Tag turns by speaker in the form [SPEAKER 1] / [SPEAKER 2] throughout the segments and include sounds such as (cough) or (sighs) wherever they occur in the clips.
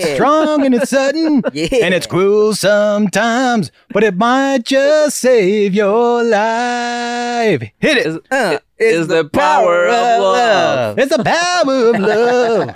[SPEAKER 1] Strong and it's sudden, (laughs)
[SPEAKER 2] Yeah.
[SPEAKER 1] and it's cruel sometimes, but it might just save your life. Hit it, it.
[SPEAKER 3] Is,
[SPEAKER 2] Uh,
[SPEAKER 3] is the power of love.
[SPEAKER 1] It's the power of love.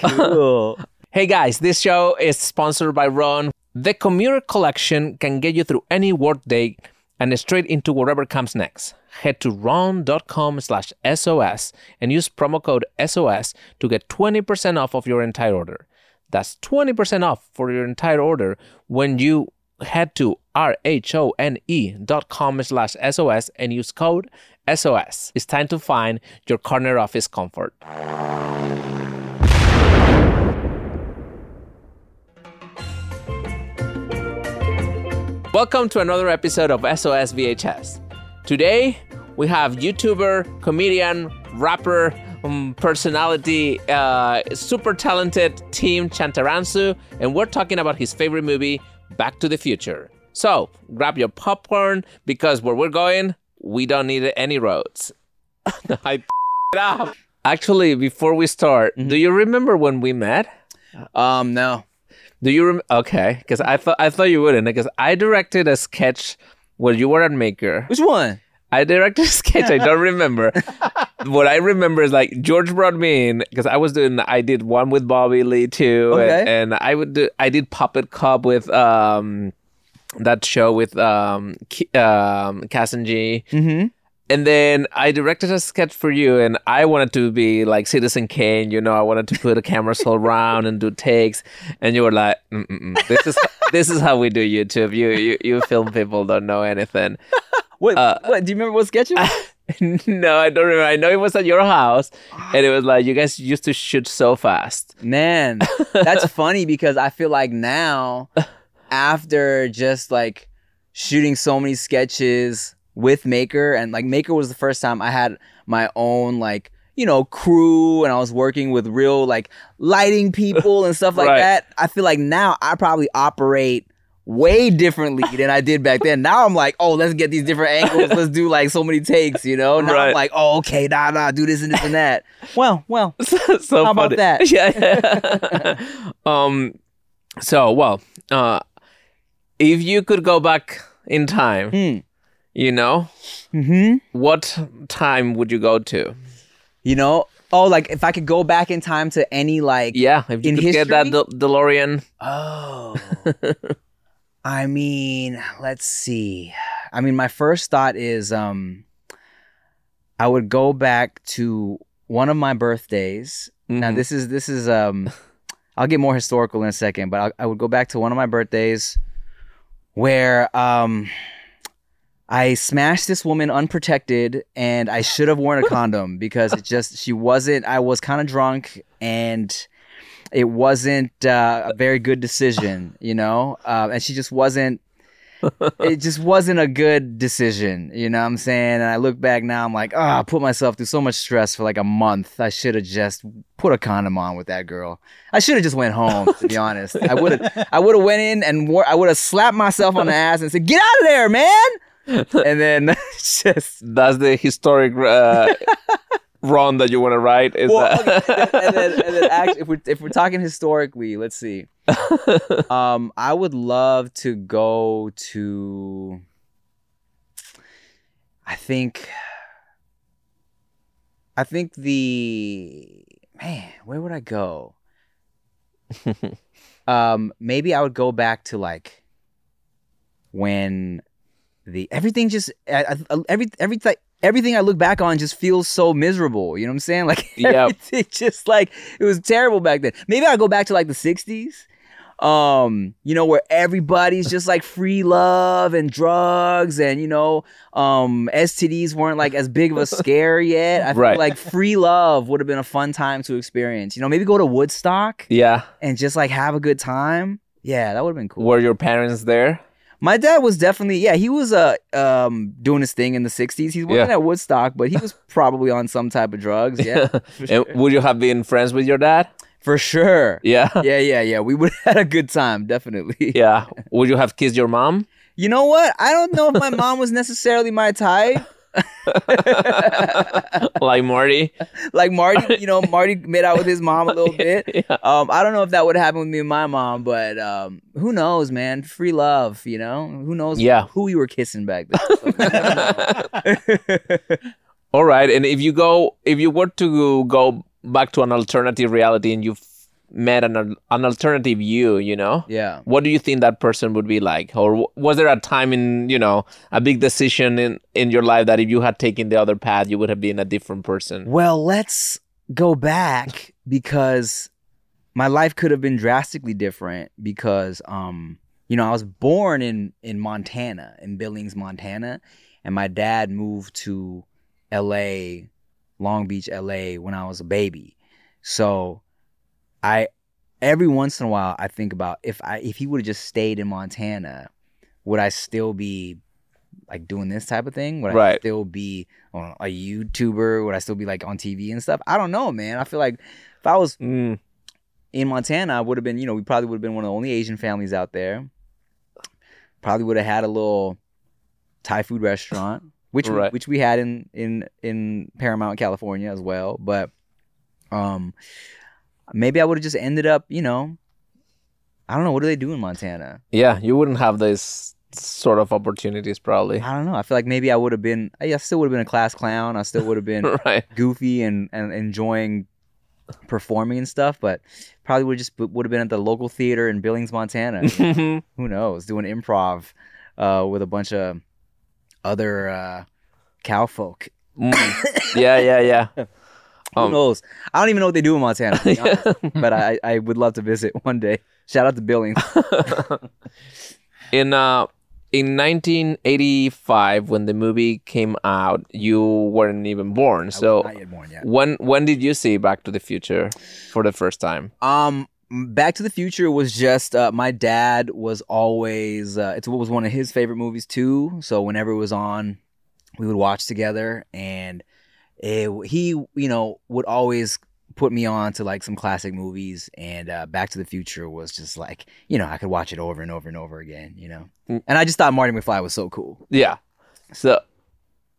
[SPEAKER 1] (laughs)
[SPEAKER 2] Cool.
[SPEAKER 3] Hey guys, this show is sponsored by Rhone. The Commuter Collection can get you through any workday and straight into whatever comes next. Head to rhone.com slash SOS and use promo code SOS to get 20% off of your entire order. That's 20% off for your entire order when you head to R-H-O-N-E dot com slash SOS and use code SOS. It's time to find your corner office comfort. Welcome to another episode of SOS VHS. Today we have YouTuber, comedian, rapper, um, personality, uh, super talented Tim Chantarangsu, and we're talking about his favorite movie, Back to the Future. So grab your popcorn because where we're going, we don't need any roads. (laughs) I it (laughs) up. Actually, before we start, do you remember when we met?
[SPEAKER 2] Um, no.
[SPEAKER 3] Do you rem- okay? Because I thought I thought you wouldn't. Because I directed a sketch where you were a maker.
[SPEAKER 2] Which one?
[SPEAKER 3] I directed a sketch. I don't remember. (laughs) what I remember is like George brought me in because I was doing. I did one with Bobby Lee too, and,
[SPEAKER 2] Okay.
[SPEAKER 3] and I would do. I did Puppet Cub with um that show with um Ki- um Cass and G.
[SPEAKER 2] Mm-hmm.
[SPEAKER 3] And then I directed a sketch for you, and I wanted to be like Citizen Kane. You know, I wanted to put the cameras all (laughs) around and do takes. And you were like. "This is this is how we do YouTube. You you you film people don't know anything."
[SPEAKER 2] What?
[SPEAKER 3] Uh,
[SPEAKER 2] what? Do you remember what sketch it was? (laughs)
[SPEAKER 3] no, I don't remember. I know it was at your house, and it was like you guys used to shoot so fast.
[SPEAKER 2] Man, that's (laughs) funny because I feel like now, after just like shooting so many sketches with Maker, and like Maker was the first time I had my own like you know crew, and I was working with real like lighting people and stuff like (laughs)
[SPEAKER 3] Right.
[SPEAKER 2] that. I feel like now I probably operate way differently (laughs) than I did back then. Now I'm like, oh, let's get these different angles. Let's do like so many takes, you know. Now I'm like, oh, okay, nah, nah, do this and this and that. Well, well, (laughs)
[SPEAKER 3] so
[SPEAKER 2] How about
[SPEAKER 3] funny.
[SPEAKER 2] that?
[SPEAKER 3] Yeah. um. So well, uh, if you could go back in time,
[SPEAKER 2] hmm.
[SPEAKER 3] You know,
[SPEAKER 2] hmm
[SPEAKER 3] what time would you go to?
[SPEAKER 2] You know? Oh, like if I could go back in time to any like
[SPEAKER 3] Yeah, if you
[SPEAKER 2] In
[SPEAKER 3] could get that? De- DeLorean.
[SPEAKER 2] Oh. (laughs) I mean, let's see. I mean, my first thought is um I would go back to one of my birthdays. Now
[SPEAKER 3] Mhm.
[SPEAKER 2] this is this is um (laughs) I'll get more historical in a second, but I, I would go back to one of my birthdays where um I smashed this woman unprotected and I should have worn a condom because it just she wasn't I was kind of drunk and it wasn't uh, a very good decision, you know? Uh, and she just wasn't it just wasn't a good decision, you know what I'm saying? And I look back now, I'm like, oh, I put myself through so much stress for like a month. I should have just put a condom on with that girl. I should have just went home, to be honest. I would have I would have went in and wore, I would have slapped myself on the ass and said, "Get out of there, man!" And then (laughs) just
[SPEAKER 3] That's the historic uh, (laughs) run that you want to write. Is
[SPEAKER 2] well,
[SPEAKER 3] that?
[SPEAKER 2] okay, and then, and then (laughs) actually, if we're if we're talking historically, let's see. Um, I would love to go to. I think. I think the man. Where would I go? um, maybe I would go back to like when the everything just I, I, every every everything I look back on just feels so miserable. You know what I'm saying? (laughs) Like
[SPEAKER 3] Yep.
[SPEAKER 2] everything just like it was terrible back then. Maybe I'll go back to like the 60s. Um, you know, where everybody's just like free love and drugs and you know, um STDs weren't like as big of a scare yet. I feel
[SPEAKER 3] Right.
[SPEAKER 2] like free love would have been a fun time to experience. You know, maybe go to Woodstock
[SPEAKER 3] yeah.
[SPEAKER 2] and just like have a good time. Yeah, that would have been cool.
[SPEAKER 3] Were your parents there?
[SPEAKER 2] My dad was definitely yeah, he was uh um doing his thing in the 60s. He wasn't
[SPEAKER 3] Yeah.
[SPEAKER 2] at Woodstock, but he was (laughs) probably on some type of drugs, yeah. (laughs) for,
[SPEAKER 3] And would you have been friends with your dad?
[SPEAKER 2] for sure.
[SPEAKER 3] Yeah. (laughs)
[SPEAKER 2] Yeah, yeah, yeah. We would have had a good time, definitely.
[SPEAKER 3] Yeah. Would you have kissed your mom?
[SPEAKER 2] You know what? I don't know if my mom was necessarily my type. (laughs)
[SPEAKER 3] like Marty.
[SPEAKER 2] like Marty, (laughs) you know, Marty made out with his mom a little bit.
[SPEAKER 3] Yeah.
[SPEAKER 2] Um, I don't know if that would happen with me and my mom, but um, who knows, man? Free love, you know. Who knows?
[SPEAKER 3] Yeah.
[SPEAKER 2] who you were kissing back then? (laughs)
[SPEAKER 3] All right, and if you go, if you were to go back to an alternative reality and you've met an an alternative you, you know,
[SPEAKER 2] yeah.
[SPEAKER 3] what do you think that person would be like? Or was there a time in you know a big decision in in your life that if you had taken the other path, you would have been a different person?
[SPEAKER 2] Well, let's go back (laughs) because my life could have been drastically different because um you know, I was born in in Montana, in Billings, Montana, and my dad moved to LA, Long Beach, LA when I was a baby. So I every once in a while I think about if I if he would have just stayed in Montana, would I still be like doing this type of thing? Would I
[SPEAKER 3] Right.
[SPEAKER 2] still be on a YouTuber? Would I still be like on TV and stuff? I don't know, man. I feel like if I was
[SPEAKER 3] Mm,
[SPEAKER 2] in Montana, I would have been, you know, we probably would have been one of the only Asian families out there. Probably would have had a little Thai food restaurant, which we, which we had in in in Paramount, California as well. But um, maybe I would have just ended up, you know, I don't know. What do they do in Montana?
[SPEAKER 3] yeah, you wouldn't have this sort of opportunities probably.
[SPEAKER 2] I don't know. I feel like maybe I would have been. I still would have been a class clown. I still would have been (laughs)
[SPEAKER 3] right.
[SPEAKER 2] goofy and, and enjoying performing and stuff, but probably would just would have been at the local theater in Billings, Montana. (laughs) Who knows? Doing improv uh, with a bunch of other uh, cowfolk.
[SPEAKER 3] Mm. Yeah, yeah, yeah. (laughs)
[SPEAKER 2] Who
[SPEAKER 3] Um,
[SPEAKER 2] knows? I don't even know what they do in Montana, (laughs) honest, but I, I would love to visit (laughs) one day. Shout out to Billings. (laughs)
[SPEAKER 3] in uh in 1985 when the movie came out you weren't even born
[SPEAKER 2] I
[SPEAKER 3] so
[SPEAKER 2] born
[SPEAKER 3] when when did you see back to the future for the first time
[SPEAKER 2] Um, Back to the Future was just uh, my dad was always uh, it's what was one of his favorite movies too. So whenever it was on, we would watch together, and it, he you know would always put me on to like some classic movies, and uh, Back to the Future was just like you know I could watch it over and over and over again, you know,
[SPEAKER 3] Mm.
[SPEAKER 2] and I just thought Marty McFly was so cool.
[SPEAKER 3] yeah so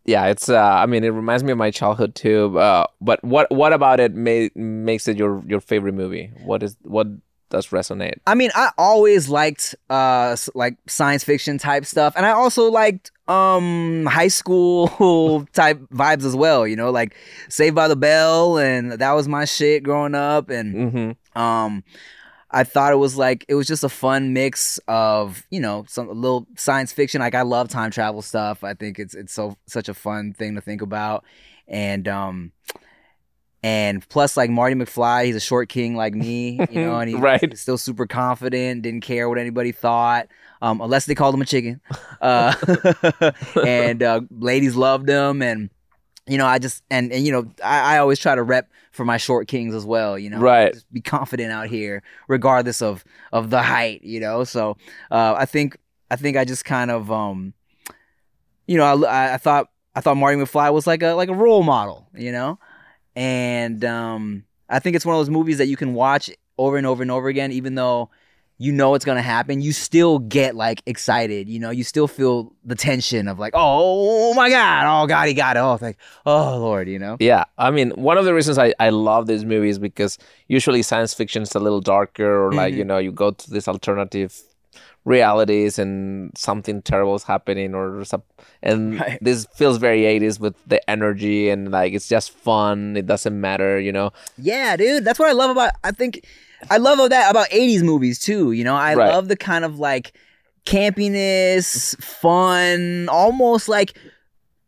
[SPEAKER 3] yeah it's uh i mean it reminds me of my childhood too uh but what what about it ma- makes it your your favorite movie what is what does resonate
[SPEAKER 2] I mean, I always liked uh like science fiction type stuff, and I also liked um high school (laughs) type vibes as well. You know, like Saved by the Bell, and that was my shit growing up. And
[SPEAKER 3] mm-hmm.
[SPEAKER 2] um, I thought it was like it was just a fun mix of you know some a little science fiction. Like I love time travel stuff. I think it's it's so such a fun thing to think about, and um. And plus, like Marty McFly, he's a short king like me, you know, and (laughs) he,
[SPEAKER 3] Right.
[SPEAKER 2] he's still super confident, didn't care what anybody thought, um, unless they called him a chicken. Uh, (laughs) and uh, ladies loved him, and you know, I just and and you know, I, I always try to rep for my short kings as well, you know,
[SPEAKER 3] Right.
[SPEAKER 2] Just be confident out here, regardless of of the height, you know. So uh, I think I think I just kind of um, you know, I, I I thought I thought Marty McFly was like a like a role model, you know, and um, I think it's one of those movies that you can watch over and over and over again, even though you know it's gonna happen. You still get like excited, you know. You still feel the tension of like, oh, my god, oh god, he got it. Oh, like, oh lord, you know.
[SPEAKER 3] Yeah, I mean, one of the reasons I, I love this movie is because usually science fiction is a little darker, or like
[SPEAKER 2] Mhm.
[SPEAKER 3] you know, you go to this alternative realities and something terrible is happening, or something. and (laughs)
[SPEAKER 2] Right.
[SPEAKER 3] this feels very 80s with the energy and like it's just fun. It doesn't matter, you know.
[SPEAKER 2] Yeah, dude. That's what I love about I think I love that about 80s movies too, you know. I
[SPEAKER 3] Right.
[SPEAKER 2] love the kind of like campiness, fun, almost like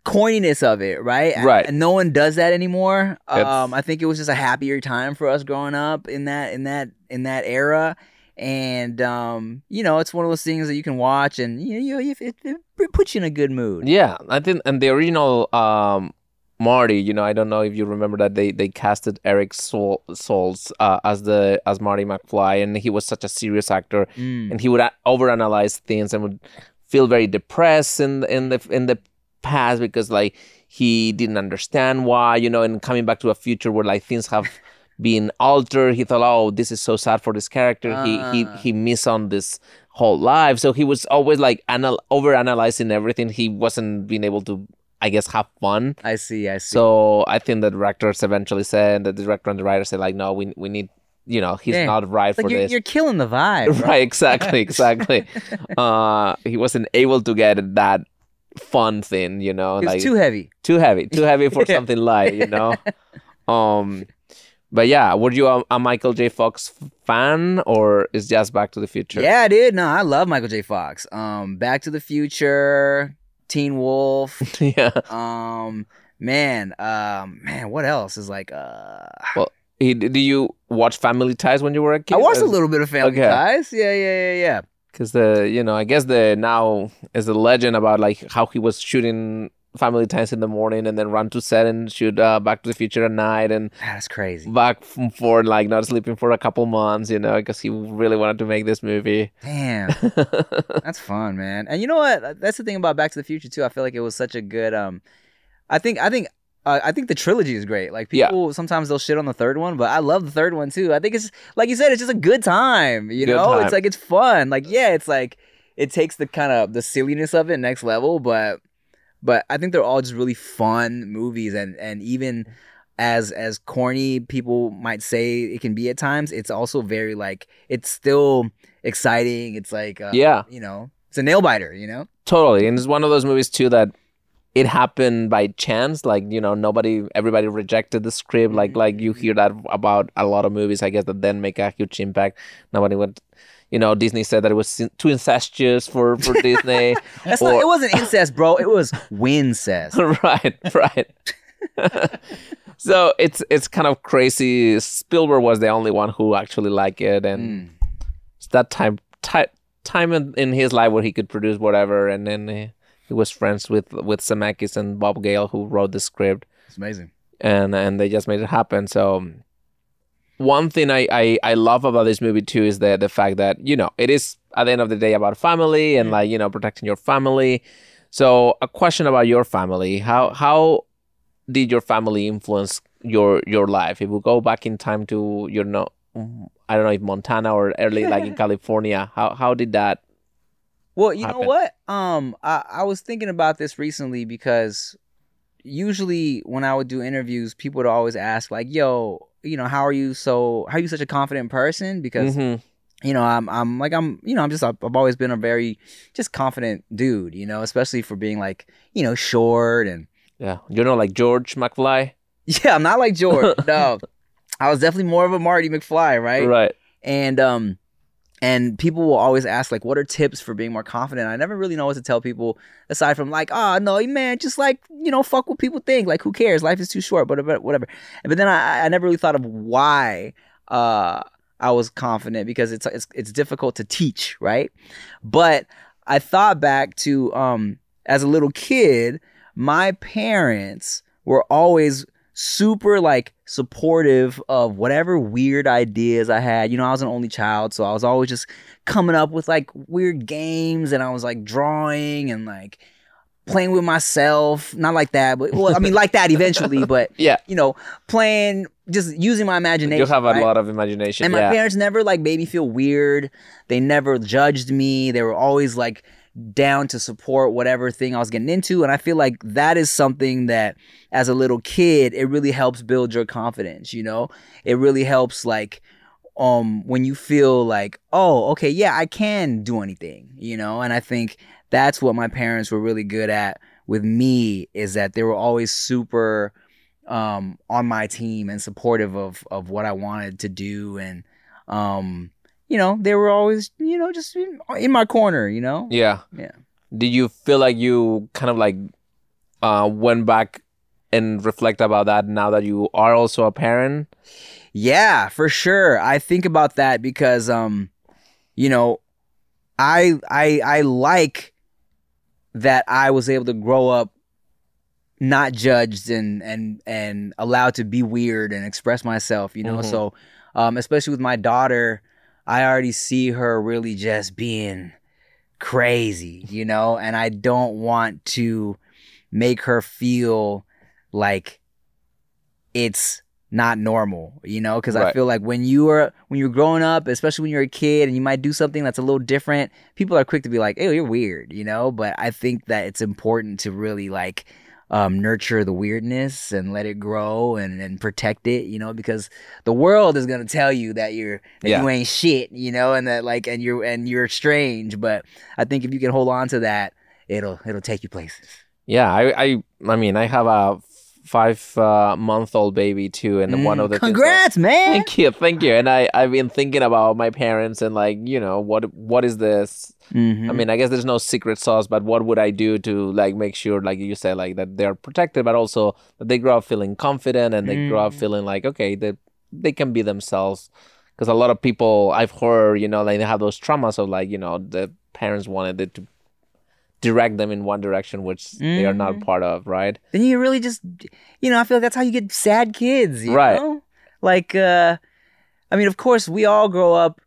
[SPEAKER 2] coininess of it, right?
[SPEAKER 3] Right.
[SPEAKER 2] And no one does that anymore. Um I think it was just a happier time for us growing up in that in that in that era. And um, you know, it's one of those things that you can watch and you know, you, it, it puts you in a good mood.
[SPEAKER 3] Yeah, I think and the original um Marty, you know, I don't know if you remember that they they casted Eric Sol- Stoltz uh, as the as Marty McFly, and he was such a serious actor,
[SPEAKER 2] Mm.
[SPEAKER 3] and he would overanalyze things and would feel very depressed in in the in the past because like he didn't understand why, you know, and coming back to a future where like things have been altered, he thought, oh, this is so sad for this character. he he
[SPEAKER 2] Ah.
[SPEAKER 3] he missed on this whole life, so he was always like anal- over analyzing everything. He wasn't being able to I guess have fun.
[SPEAKER 2] I see. I see.
[SPEAKER 3] So I think the directors eventually said, the director and the writer said, like, no, we we need, you know, he's
[SPEAKER 2] Yeah.
[SPEAKER 3] not right
[SPEAKER 2] like
[SPEAKER 3] for
[SPEAKER 2] you're,
[SPEAKER 3] this.
[SPEAKER 2] you're killing the vibe. (laughs)
[SPEAKER 3] right, exactly, exactly. (laughs) uh, he wasn't able to get that fun thing, you know,
[SPEAKER 2] It's
[SPEAKER 3] like
[SPEAKER 2] too heavy.
[SPEAKER 3] too heavy, too heavy for (laughs) something light, you know. um, but yeah, were you a, a Michael J. Fox fan, or is just Back to the Future?
[SPEAKER 2] Yeah, dude. No, I love Michael J. Fox. Um, Back to the Future, Teen Wolf. (laughs)
[SPEAKER 3] yeah.
[SPEAKER 2] um, man, um, man, what else is like? Uh, Well,
[SPEAKER 3] He, did you watch Family Ties when you were a kid?
[SPEAKER 2] I watched a little bit of Family
[SPEAKER 3] Okay.
[SPEAKER 2] Ties. Yeah, yeah, yeah, yeah.
[SPEAKER 3] because the you know I guess the now is a legend about like how he was shooting Family Ties in the morning and then run to set and shoot uh, Back to the Future at night and
[SPEAKER 2] That's crazy.
[SPEAKER 3] back forth like not sleeping for a couple months, you know, because he really wanted to make this movie.
[SPEAKER 2] Damn, (laughs) that's fun, man. And you know what? That's the thing about Back to the Future too. I feel like it was such a good. Um, I think I think. Uh, I think the trilogy is great. Like
[SPEAKER 3] Yeah.
[SPEAKER 2] people sometimes they'll shit on the third one, but I love the third one too. I think it's like you said, it's just a good time. You
[SPEAKER 3] Good
[SPEAKER 2] know,
[SPEAKER 3] time.
[SPEAKER 2] it's like it's fun. Like yeah, it's like it takes the kind of the silliness of it next level, but but I think they're all just really fun movies, and and even as as corny people might say it can be at times, it's also very like it's still exciting. It's like uh,
[SPEAKER 3] yeah,
[SPEAKER 2] you know, it's a nail biter. You know,
[SPEAKER 3] totally. And it's one of those movies too that it happened by chance. Like you know, nobody, everybody rejected the script. Like like you hear that about a lot of movies. I guess that then make a huge impact. Nobody went. You know, Disney said that it was too incestuous for for (laughs) Disney.
[SPEAKER 2] that's
[SPEAKER 3] Or-
[SPEAKER 2] not. It wasn't incest, bro. It was wincest. (laughs)
[SPEAKER 3] right, right. (laughs) so it's it's kind of crazy. Spielberg was the only one who actually liked it, and
[SPEAKER 2] Mm.
[SPEAKER 3] it's that time ti- time in, in his life where he could produce whatever. And then he, he was friends with with Zemeckis and Bob Gale, who wrote the script,
[SPEAKER 2] It's amazing.
[SPEAKER 3] and and they just made it happen. So. One thing I, I, I love about this movie too is the the fact that you know it is at the end of the day about family and like you know protecting your family. So a question about your family: how how did your family influence your your life? If we go back in time to you know I don't know if Montana or early like in (laughs) California, how how did that?
[SPEAKER 2] Well, you know what? Um, I, I was thinking about this recently because usually when I would do interviews, people would always ask like, "Yo, you know, how are you so? How are you such a confident person?" Because
[SPEAKER 3] Mhm.
[SPEAKER 2] you know, I'm I'm like I'm you know I'm just I've I've always been a very just confident dude. You know, especially for being like you know short and
[SPEAKER 3] Yeah, you know, like George McFly, (laughs)
[SPEAKER 2] yeah, I'm not like George. (laughs) no, I was definitely more of a Marty McFly, right?
[SPEAKER 3] right?
[SPEAKER 2] and um and people will always ask like what are tips for being more confident? I never really know what to tell people aside from like oh no man just like you know fuck what people think. Like who cares? Life is too short but whatever. But then i i never really thought of why uh i was confident because it's it's, it's difficult to teach right? But i thought back to um as a little kid my parents were always super like supportive of whatever weird ideas I had. You know, I was an only child, so I was always just coming up with like weird games and I was like drawing and like playing with myself. Not like that, but well, I mean like that eventually, (laughs) but
[SPEAKER 3] Yeah,
[SPEAKER 2] you know, playing just using my imagination.
[SPEAKER 3] you have a
[SPEAKER 2] right?
[SPEAKER 3] lot of imagination.
[SPEAKER 2] And my
[SPEAKER 3] yeah,
[SPEAKER 2] parents never like made me feel weird. They never judged me. They were always like down to support whatever thing I was getting into. And I feel like that is something that as a little kid, it really helps build your confidence, you know? It really helps like um when you feel like, oh, okay, yeah, I can do anything, you know? And I think that's what my parents were really good at with me is that they were always super um on my team and supportive of of what I wanted to do and um you know they were always you know just in, in my corner you know
[SPEAKER 3] yeah,
[SPEAKER 2] Yeah.
[SPEAKER 3] Did you feel like you kind of like uh went back and reflect about that now that you are also a parent?
[SPEAKER 2] yeah for sure I think about that because um you know I I I like that I was able to grow up not judged and and and allowed to be weird and express myself you know
[SPEAKER 3] Mhm.
[SPEAKER 2] so um especially with my daughter i already see her really just being crazy you know? And i don't want to make her feel like it's not normal you know? Because i feel like when you are when you're growing up especially when you're a kid and you might do something that's a little different people are quick to be like oh you're weird you know? But i think that it's important to really like um, nurture the weirdness and let it grow and, and protect it, you know, because the world is gonna tell you that you're that
[SPEAKER 3] Yeah.
[SPEAKER 2] you ain't shit, you know, and that like and you're and you're strange. But I think if you can hold on to that, it'll it'll take you places.
[SPEAKER 3] Yeah, I, I, I mean, I have a five uh, month old baby too, and one
[SPEAKER 2] Mm,
[SPEAKER 3] of the that-
[SPEAKER 2] congrats, man.
[SPEAKER 3] Thank you, thank you. And I, I've been thinking about my parents and like, you know, what, what is this?
[SPEAKER 2] Mhm.
[SPEAKER 3] I mean, I guess there's no secret sauce, but what would I do to like make sure, like you said, like that they're protected, but also that they grow up feeling confident and they grow up
[SPEAKER 2] Mm.
[SPEAKER 3] feeling like okay, they they can be themselves. Because a lot of people I've heard, you know, like they have those traumas of like, you know, the parents wanted it to direct them in one direction, which they are not
[SPEAKER 2] Mhm.
[SPEAKER 3] part of, right?
[SPEAKER 2] then you really just you know i feel like that's how you get sad kids you
[SPEAKER 3] Right.
[SPEAKER 2] know? like uh i mean of course we all grow up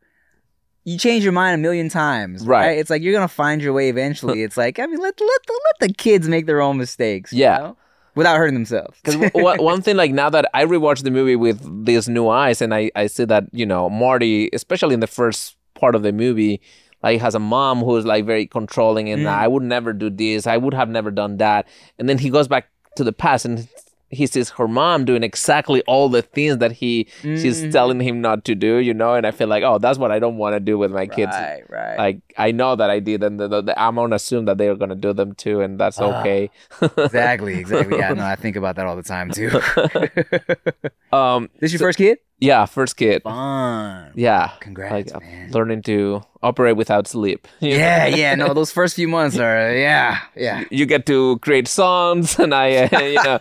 [SPEAKER 2] you change your mind a million times
[SPEAKER 3] Right.
[SPEAKER 2] right, it's like you're gonna find your way eventually (laughs) it's like i mean let let the, let the kids make their own mistakes you
[SPEAKER 3] Yeah.
[SPEAKER 2] know? without hurting themselves (laughs)
[SPEAKER 3] Because (laughs) one thing, like now that I rewatched the movie with these new eyes, and I, I see that you know Marty, especially in the first part of the movie, like has a mom who's like very controlling, and
[SPEAKER 2] Mm.
[SPEAKER 3] I would never do this, I would have never done that, and then he goes back to the past and he sees her mom doing exactly all the things that he she's
[SPEAKER 2] Mhm.
[SPEAKER 3] telling him not to do, you know, and I feel like oh that's what I don't want to do with my kids.
[SPEAKER 2] right right
[SPEAKER 3] Like I know that I did, and the, the, the- I'm gonna assume that they're gonna do them too, and that's
[SPEAKER 2] Ah.
[SPEAKER 3] okay.
[SPEAKER 2] exactly exactly yeah no i think about that all the time too (laughs)
[SPEAKER 3] um,
[SPEAKER 2] this your first kid
[SPEAKER 3] yeah, first kid.
[SPEAKER 2] fun
[SPEAKER 3] Yeah.
[SPEAKER 2] congrats
[SPEAKER 3] like uh,
[SPEAKER 2] man
[SPEAKER 3] learning to operate without sleep. (laughs) You know?
[SPEAKER 2] yeah yeah no those first few months are yeah yeah
[SPEAKER 3] You get to create songs, (laughs) and I, uh, you know,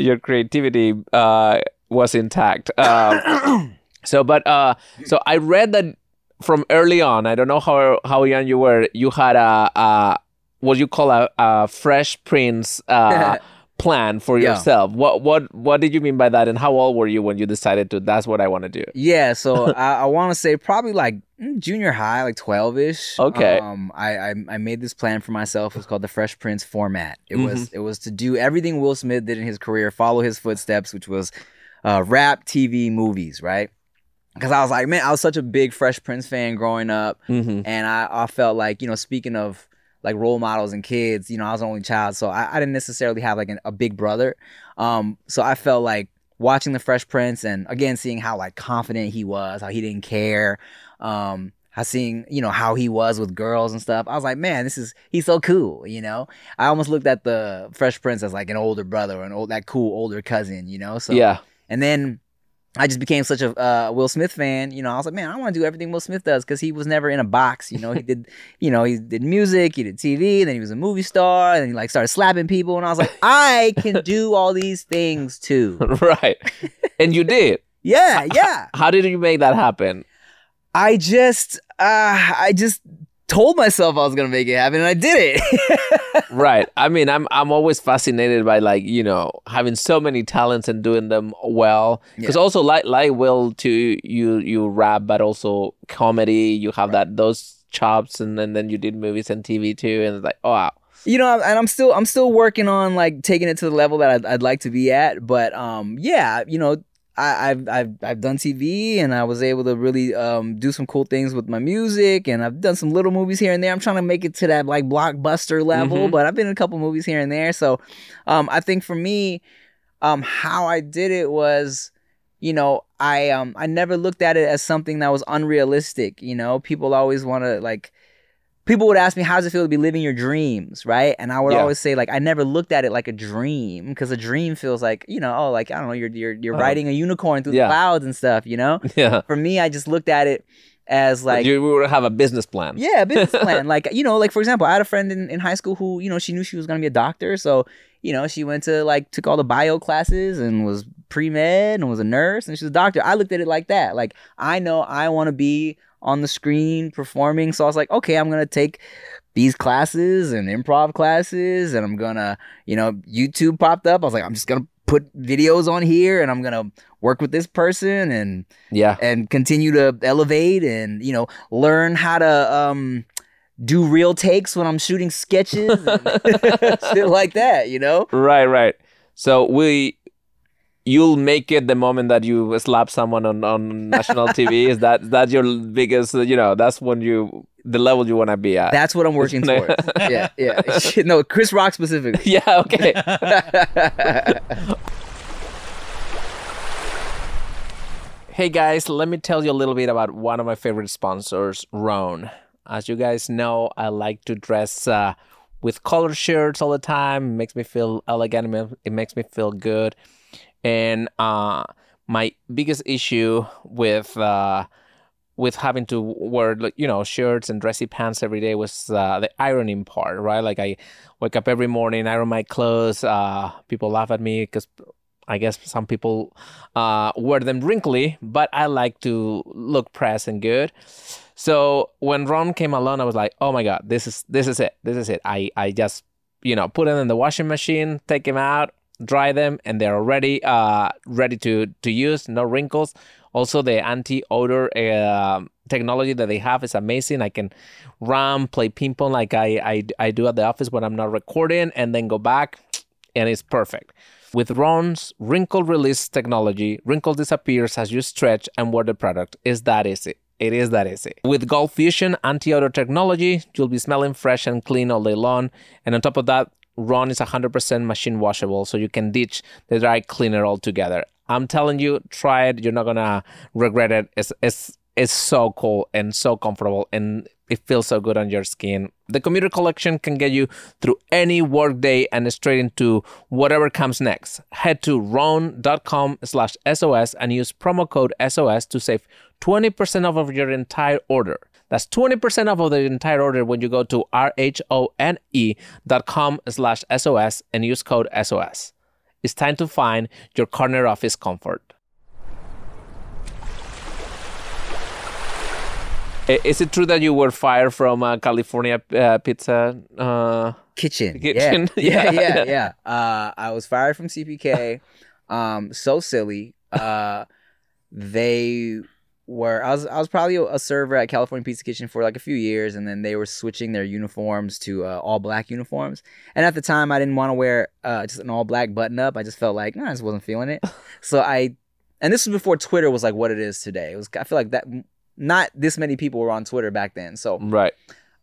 [SPEAKER 3] your creativity uh, was intact. Um, (coughs) so, but uh, so I read that from early on. I don't know how how young you were. You had a, a what you call a, a Fresh Prince uh, (laughs) plan for
[SPEAKER 2] Yeah.
[SPEAKER 3] yourself. What what what did you mean by that? And how old were you when you decided to? That's what I want to do.
[SPEAKER 2] Yeah, (laughs) so I, I want to say probably like mm, junior high, like twelve ish.
[SPEAKER 3] Okay.
[SPEAKER 2] Um, I, I I made this plan for myself. It was called the Fresh Prince format. It was it was to do everything Will Smith did in his career, follow his footsteps, which was uh, rap, TV, movies, right? Because I was like, man, I was such a big Fresh Prince fan growing up,
[SPEAKER 3] Mm-hmm.
[SPEAKER 2] and I, I felt like you know, speaking of like role models and kids, you know, I was the only child, so I, I didn't necessarily have like an, a big brother. Um, so I felt like watching the Fresh Prince and again seeing how like confident he was, how he didn't care, um, how seeing you know how he was with girls and stuff. I was like, man, this is he's so cool, you know. I almost looked at the Fresh Prince as like an older brother or an old that cool older cousin, you know. So
[SPEAKER 3] yeah.
[SPEAKER 2] and then I just became such a uh, Will Smith fan. You know, I was like, man, I want to do everything Will Smith does because he was never in a box. You know, he did, (laughs) you know, he did music, he did TV, then he was a movie star, and he like started slapping people. And I was like, (laughs) I can do all these things too. (laughs)
[SPEAKER 3] right. And you did.
[SPEAKER 2] Yeah, yeah.
[SPEAKER 3] How did you make that happen?
[SPEAKER 2] I just, uh, I just told myself I was gonna make it happen, and I did it. (laughs)
[SPEAKER 3] right. I mean, I'm I'm always fascinated by like you know having so many talents and doing them well. Because
[SPEAKER 2] Yeah.
[SPEAKER 3] also like like Will too, you you rap, but also comedy. You have that those chops, and then then you did movies and TV too, and it's like oh wow.
[SPEAKER 2] you know and i'm still i'm still working on like taking it to the level that i'd, I'd like to be at but um yeah you know I, I've, I've I've done TV and I was able to really um, do some cool things with my music and I've done some little movies here and there. I'm trying to make it to that like blockbuster level,
[SPEAKER 3] Mhm.
[SPEAKER 2] but I've been in a couple movies here and there. So um, I think for me, um, how I did it was, you know, I um I never looked at it as something that was unrealistic. You know, people always want to like people would ask me how does it feel to be living your dreams right and i would
[SPEAKER 3] Yeah.
[SPEAKER 2] always say like i never looked at it like a dream because a dream feels like you know oh like i don't know you're you're, you're
[SPEAKER 3] Uh-huh.
[SPEAKER 2] riding a unicorn through
[SPEAKER 3] Yeah.
[SPEAKER 2] the clouds and stuff you know (laughs)
[SPEAKER 3] Yeah.
[SPEAKER 2] for me i just looked at it as like
[SPEAKER 3] you would have a business plan.
[SPEAKER 2] yeah, business (laughs) plan. like, you know, like for example, I had a friend in, in high school who, you know, she knew she was gonna be a doctor. So, you know, she went to like took all the bio classes and was pre-med and was a nurse and she's a doctor. I looked at it like that. Like, I know I wanna be on the screen performing. So I was like, okay, I'm gonna take these classes and improv classes and I'm gonna, you know, YouTube popped up. I was like, I'm just gonna put videos on here and I'm gonna work with this person and
[SPEAKER 3] Yeah.
[SPEAKER 2] and continue to elevate and you know learn how to um do real takes when I'm shooting sketches and (laughs) (laughs) shit like that, you know?
[SPEAKER 3] Right. Right. So we. You'll make it the moment that you slap someone on, on national (laughs) TV. Is that that your biggest? You know, that's when you the level you want to be at.
[SPEAKER 2] That's what I'm working towards. yeah, yeah. (laughs) (laughs) no, Chris Rock specifically.
[SPEAKER 3] yeah, okay. hey guys, let me tell you a little bit about one of my favorite sponsors, Rhone. As you guys know, I like to dress uh, with color shirts all the time. It makes me feel elegant. It makes me feel good. And uh, my biggest issue with uh, with having to wear you know shirts and dressy pants every day was uh, the ironing part, right? Like I wake up every morning, iron my clothes. Uh, people laugh at me because I guess some people uh, wear them wrinkly, but I like to look pressed and good. So when Rhone came along, I was like, oh my god, this is this is it, this is it. I I just you know put them in the washing machine, take him out, dry them, and they're already uh, ready to to use, no wrinkles. Also, the anti-odor uh, technology that they have is amazing. I can run, play ping pong like I, I I do at the office when I'm not recording, and then go back, and it's perfect. With Rhone's wrinkle release technology, wrinkle disappears as you stretch and wear the product. Is that easy? It is that easy. With GoldFusion anti-odor technology, you'll be smelling fresh and clean all day long. And on top of that, Rhone is 100% machine washable, so you can ditch the dry cleaner altogether. I'm telling you, try it. You're not gonna regret it. It's it's it's so cool and so comfortable and it feels so good on your skin. The commuter collection can get you through any workday and straight into whatever comes next. Head to rhone.com slash sos and use promo code SOS to save 20% off of your entire order. That's 20% off of the entire order when you go to R-H-O-N-E dot com slash SOS and use code SOS. It's time to find your corner office comfort. Is it true that you were fired from uh, California uh, Pizza uh,
[SPEAKER 2] kitchen?
[SPEAKER 3] Kitchen.
[SPEAKER 2] Yeah, (laughs) yeah, yeah, yeah. Uh, I was fired from CPK. um, so silly. Uh, they were. I was. I was probably a server at California Pizza Kitchen for like a few years, and then they were switching their uniforms to uh, all black uniforms. And at the time, I didn't want to wear uh, just an all black button up. I just felt like nah, I just wasn't feeling it. (laughs) so I. And this was before Twitter was like what it is today. It was. I feel like that not this many people were on Twitter back then. So
[SPEAKER 3] right.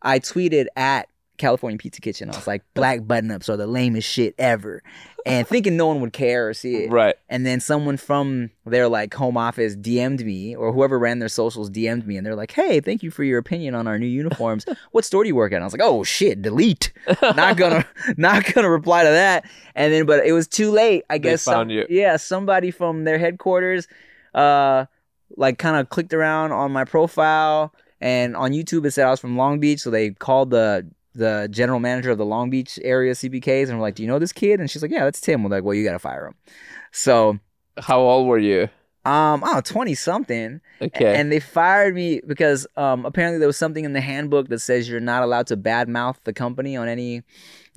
[SPEAKER 2] I tweeted at California Pizza Kitchen. I was like, black button ups are the lamest shit ever. And thinking no one would care or see it.
[SPEAKER 3] Right.
[SPEAKER 2] And then someone from their like home office DM'd me or whoever ran their socials DM'd me and they're like, Hey, thank you for your opinion on our new uniforms. (laughs) what store do you work at? And I was like, Oh shit, delete. not gonna (laughs) not gonna reply to that. And then but it was too late. I guess
[SPEAKER 3] they found
[SPEAKER 2] some,
[SPEAKER 3] you.
[SPEAKER 2] yeah, somebody from their headquarters uh like kind of clicked around on my profile and on YouTube it said I was from Long Beach, so they called the the general manager of the Long Beach area CPKs, and we're like, "Do you know this kid?" And she's like, "Yeah, that's Tim." We're like, "Well, you gotta fire him." So,
[SPEAKER 3] how old were you?
[SPEAKER 2] Um, I don't know, twenty something.
[SPEAKER 3] Okay.
[SPEAKER 2] And they fired me because um apparently there was something in the handbook that says you're not allowed to badmouth the company on any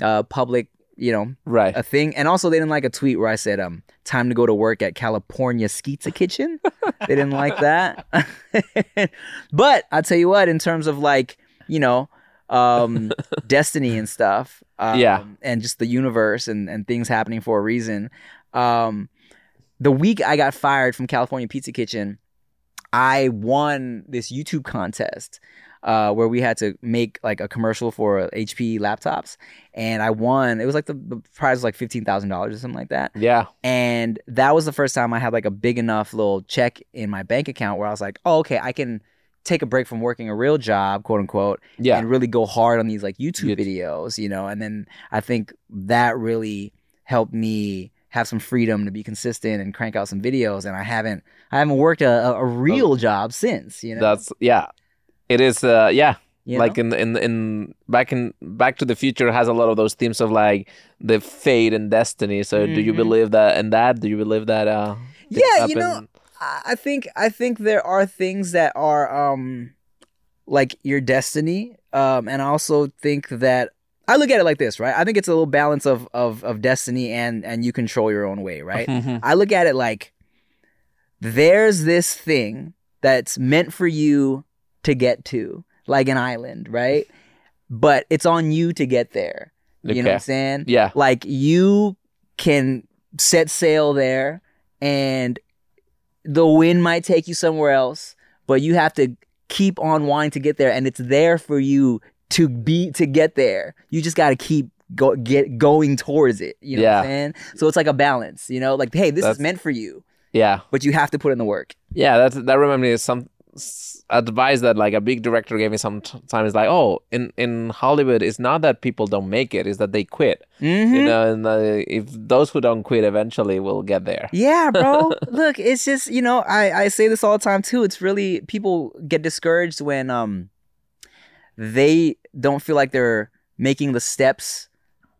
[SPEAKER 2] uh public you know,
[SPEAKER 3] right.
[SPEAKER 2] a thing. And also, they didn't like a tweet where I said, um, time to go to work at California Skeetsa Kitchen. (laughs) they didn't like that. (laughs) but I'll tell you what, in terms of like, you know, um, (laughs) destiny and stuff, um,
[SPEAKER 3] yeah,
[SPEAKER 2] and just the universe and, and things happening for a reason. Um, the week I got fired from California Pizza Kitchen, I won this YouTube contest uh, where we had to make like a commercial for HP laptops, and I won. It was like the, the prize was like fifteen thousand dollars or something like that.
[SPEAKER 3] Yeah,
[SPEAKER 2] and that was the first time I had like a big enough little check in my bank account where I was like, oh, okay, I can take a break from working a real job, quote unquote,
[SPEAKER 3] yeah.
[SPEAKER 2] and really go hard on these like YouTube videos, you know. And then I think that really helped me have some freedom to be consistent and crank out some videos. And I haven't I haven't worked a, a real job since, you know.
[SPEAKER 3] That's yeah. It is uh yeah.
[SPEAKER 2] You
[SPEAKER 3] like
[SPEAKER 2] know?
[SPEAKER 3] in in in back in Back to the Future has a lot of those themes of like the fate and destiny. So do you
[SPEAKER 2] Mhm.
[SPEAKER 3] believe that in that? Do you believe that uh
[SPEAKER 2] Yeah, you know? I think I think there are things that are um like your destiny. Um and I also think that I look at it like this, right? I think it's a little balance of of of destiny and and you control your own way, right? (laughs)
[SPEAKER 3] Mhm.
[SPEAKER 2] I look at it like there's this thing that's meant for you to get to, like an island, right? But it's on you to get there. You know what I'm saying?
[SPEAKER 3] Yeah.
[SPEAKER 2] Like you can set sail there and the wind might take you somewhere else, but you have to keep on wanting to get there, and it's there for you to be to get there. You just got to keep go get going towards it. You know what
[SPEAKER 3] Yeah.
[SPEAKER 2] I'm saying? So it's like a balance. You know, like hey, this
[SPEAKER 3] That's-
[SPEAKER 2] is meant for you,
[SPEAKER 3] Yeah.
[SPEAKER 2] but you have to put in the work.
[SPEAKER 3] Yeah, that's that reminds me of some advice that like a big director gave me sometimes is like oh in in hollywood it's not that people don't make it it's that they quit
[SPEAKER 2] Mm-hmm.
[SPEAKER 3] you know and uh, if those who don't quit eventually will get there
[SPEAKER 2] Yeah, bro. (laughs) Look, it's just you know, I I say this all the time too. It's really people get discouraged when um they don't feel like they're making the steps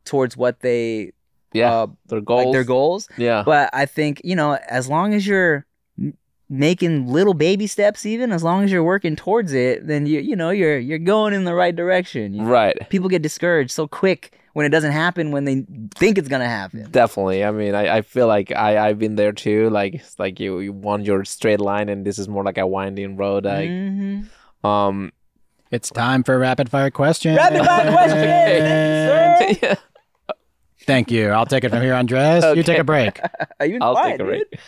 [SPEAKER 2] towards what they
[SPEAKER 3] yeah
[SPEAKER 2] uh,
[SPEAKER 3] their goals
[SPEAKER 2] like their goals.
[SPEAKER 3] yeah
[SPEAKER 2] But I think you know, as long as you're making little baby steps, even as long as you're working towards it, then you you know you're you're going in the right direction. you know?
[SPEAKER 3] right
[SPEAKER 2] People get discouraged so quick when it doesn't happen when they think it's gonna happen.
[SPEAKER 3] definitely i mean i, I feel like i i've been there too like it's like you you want your straight line and this is more like a winding road like
[SPEAKER 2] Mhm.
[SPEAKER 3] um
[SPEAKER 1] It's time for rapid fire questions.
[SPEAKER 2] Rapid fire question. Thank you, sir. (laughs)
[SPEAKER 3] yeah,
[SPEAKER 1] Thank you. I'll take it from here, Andres. You take a break. (laughs)
[SPEAKER 2] Are you
[SPEAKER 3] i'll
[SPEAKER 2] quiet,
[SPEAKER 3] take a break
[SPEAKER 2] dude?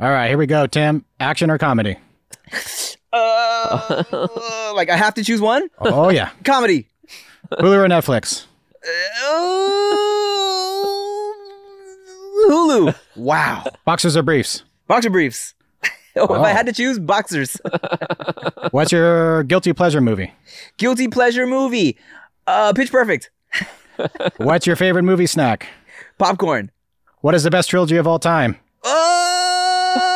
[SPEAKER 1] All right, here we go, Tim. Action or comedy? (laughs)
[SPEAKER 2] Uh, (laughs) like I have to choose one.
[SPEAKER 1] Oh yeah. (laughs)
[SPEAKER 2] Comedy.
[SPEAKER 1] Hulu or Netflix?
[SPEAKER 2] Uh, Hulu. Wow.
[SPEAKER 1] Boxers or briefs?
[SPEAKER 2] Boxer briefs. oh, if I
[SPEAKER 1] Oh.
[SPEAKER 2] had to choose, boxers.
[SPEAKER 1] What's your guilty pleasure movie?
[SPEAKER 2] Guilty pleasure movie. Uh, Pitch Perfect.
[SPEAKER 1] What's your favorite movie snack?
[SPEAKER 2] Popcorn.
[SPEAKER 1] What is the best trilogy of all time?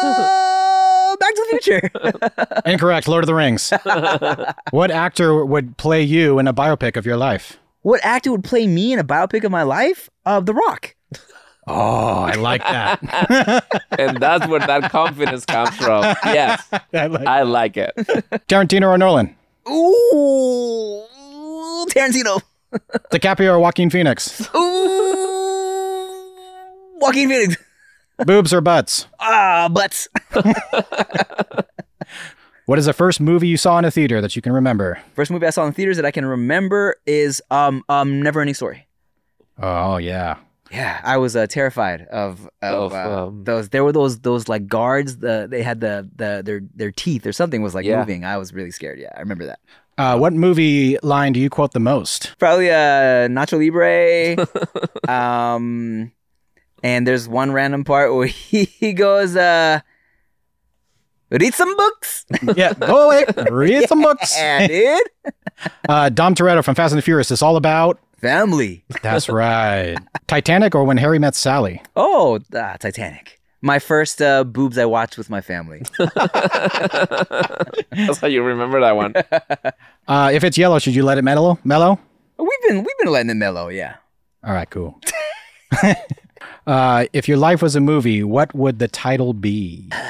[SPEAKER 2] Uh, (laughs) Back to the Future. (laughs)
[SPEAKER 1] Incorrect. Lord of the Rings. (laughs) what actor would play you in a biopic of your life?
[SPEAKER 2] what actor would play me in a biopic of my life? Uh, The Rock.
[SPEAKER 1] Oh, I like that.
[SPEAKER 3] and that's where that confidence comes from yes
[SPEAKER 1] I like
[SPEAKER 3] i like it
[SPEAKER 1] Tarantino or Nolan?
[SPEAKER 2] Ooh, Tarantino.
[SPEAKER 1] DiCaprio or Joaquin Phoenix?
[SPEAKER 2] Ooh, Joaquin Phoenix.
[SPEAKER 1] Boobs or butts?
[SPEAKER 2] Ah, butts. (laughs)
[SPEAKER 1] What is the first movie you saw in a theater that you can remember?
[SPEAKER 2] First movie I saw in theaters that I can remember is um um Never Ending Story.
[SPEAKER 1] Oh yeah.
[SPEAKER 2] Yeah, I was uh, terrified of of,
[SPEAKER 3] Of,
[SPEAKER 2] uh,
[SPEAKER 3] um,
[SPEAKER 2] those. There were those those like guards. The they had the the their their teeth or something was like
[SPEAKER 3] Yeah.
[SPEAKER 2] moving. I was really scared. Yeah, I remember that.
[SPEAKER 1] Uh, what movie line do you quote the most?
[SPEAKER 2] Probably uh Nacho Libre. (laughs) um, and there's one random part where (laughs) he, he goes uh. Read some books. (laughs)
[SPEAKER 1] Yeah, go away. Read some books. (laughs)
[SPEAKER 2] Yeah, dude.
[SPEAKER 1] Uh, Dom Toretto from Fast and the Furious is all about.
[SPEAKER 2] Family.
[SPEAKER 1] That's right. Titanic or When Harry Met Sally?
[SPEAKER 2] Oh, ah, Titanic. My first uh, boobs I watched with my family.
[SPEAKER 3] That's how you remember that one.
[SPEAKER 1] Uh, if it's yellow, should you let it mellow? Mellow?
[SPEAKER 2] We've been we've been letting it mellow, yeah.
[SPEAKER 1] All right, cool. Uh, if your life was a movie, what would the title be? (sighs)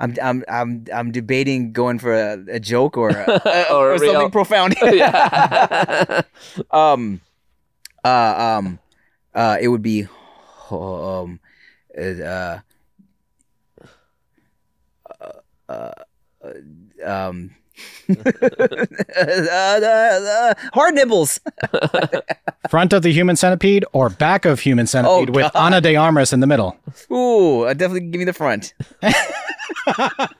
[SPEAKER 2] I'm I'm I'm I'm debating going for a, a joke or a, (laughs)
[SPEAKER 3] Or
[SPEAKER 2] or, something profound. (laughs) (laughs)
[SPEAKER 3] yeah.
[SPEAKER 2] um, uh, um, uh, it would be, um, uh, uh, uh, um. Uh, (laughs) uh, hard nibbles. (laughs)
[SPEAKER 1] Front of the human centipede or back of human centipede with
[SPEAKER 2] God.
[SPEAKER 1] Ana de Armas in the middle?
[SPEAKER 2] Ooh, uh, definitely give me the front. (laughs)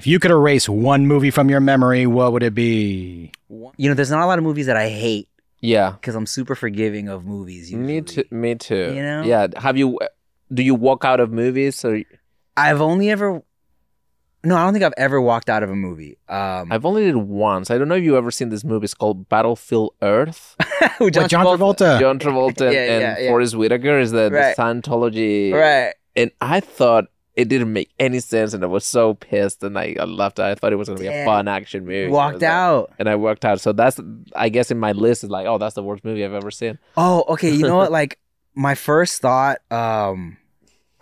[SPEAKER 1] If you could erase one movie from your memory, what would it be?
[SPEAKER 2] You know, there's not a lot of movies that I hate
[SPEAKER 3] yeah.
[SPEAKER 2] because I'm super forgiving of movies. Usually.
[SPEAKER 3] Me too. Me too.
[SPEAKER 2] You know?
[SPEAKER 3] Yeah. Have you? Do you walk out of movies or?
[SPEAKER 2] I've only ever. No, I don't think I've ever walked out of a movie. Um,
[SPEAKER 3] I've only did once. I don't know if you've ever seen this movie. It's called Battlefield Earth.
[SPEAKER 2] with (laughs)
[SPEAKER 1] With John Travolta.
[SPEAKER 3] John Travolta and, (laughs)
[SPEAKER 2] Yeah, yeah.
[SPEAKER 3] Forest Whitaker is the,
[SPEAKER 2] Right.
[SPEAKER 3] the Scientology.
[SPEAKER 2] Right.
[SPEAKER 3] And I thought it didn't make any sense, and I was so pissed, and I, I left. I thought it was gonna be a fun action movie. I was
[SPEAKER 2] Walked
[SPEAKER 3] like-
[SPEAKER 2] out.
[SPEAKER 3] and I worked out. So that's, I guess, in my list is like, oh, that's the worst movie I've ever seen.
[SPEAKER 2] Oh, okay. You know what? Like my first thought, um,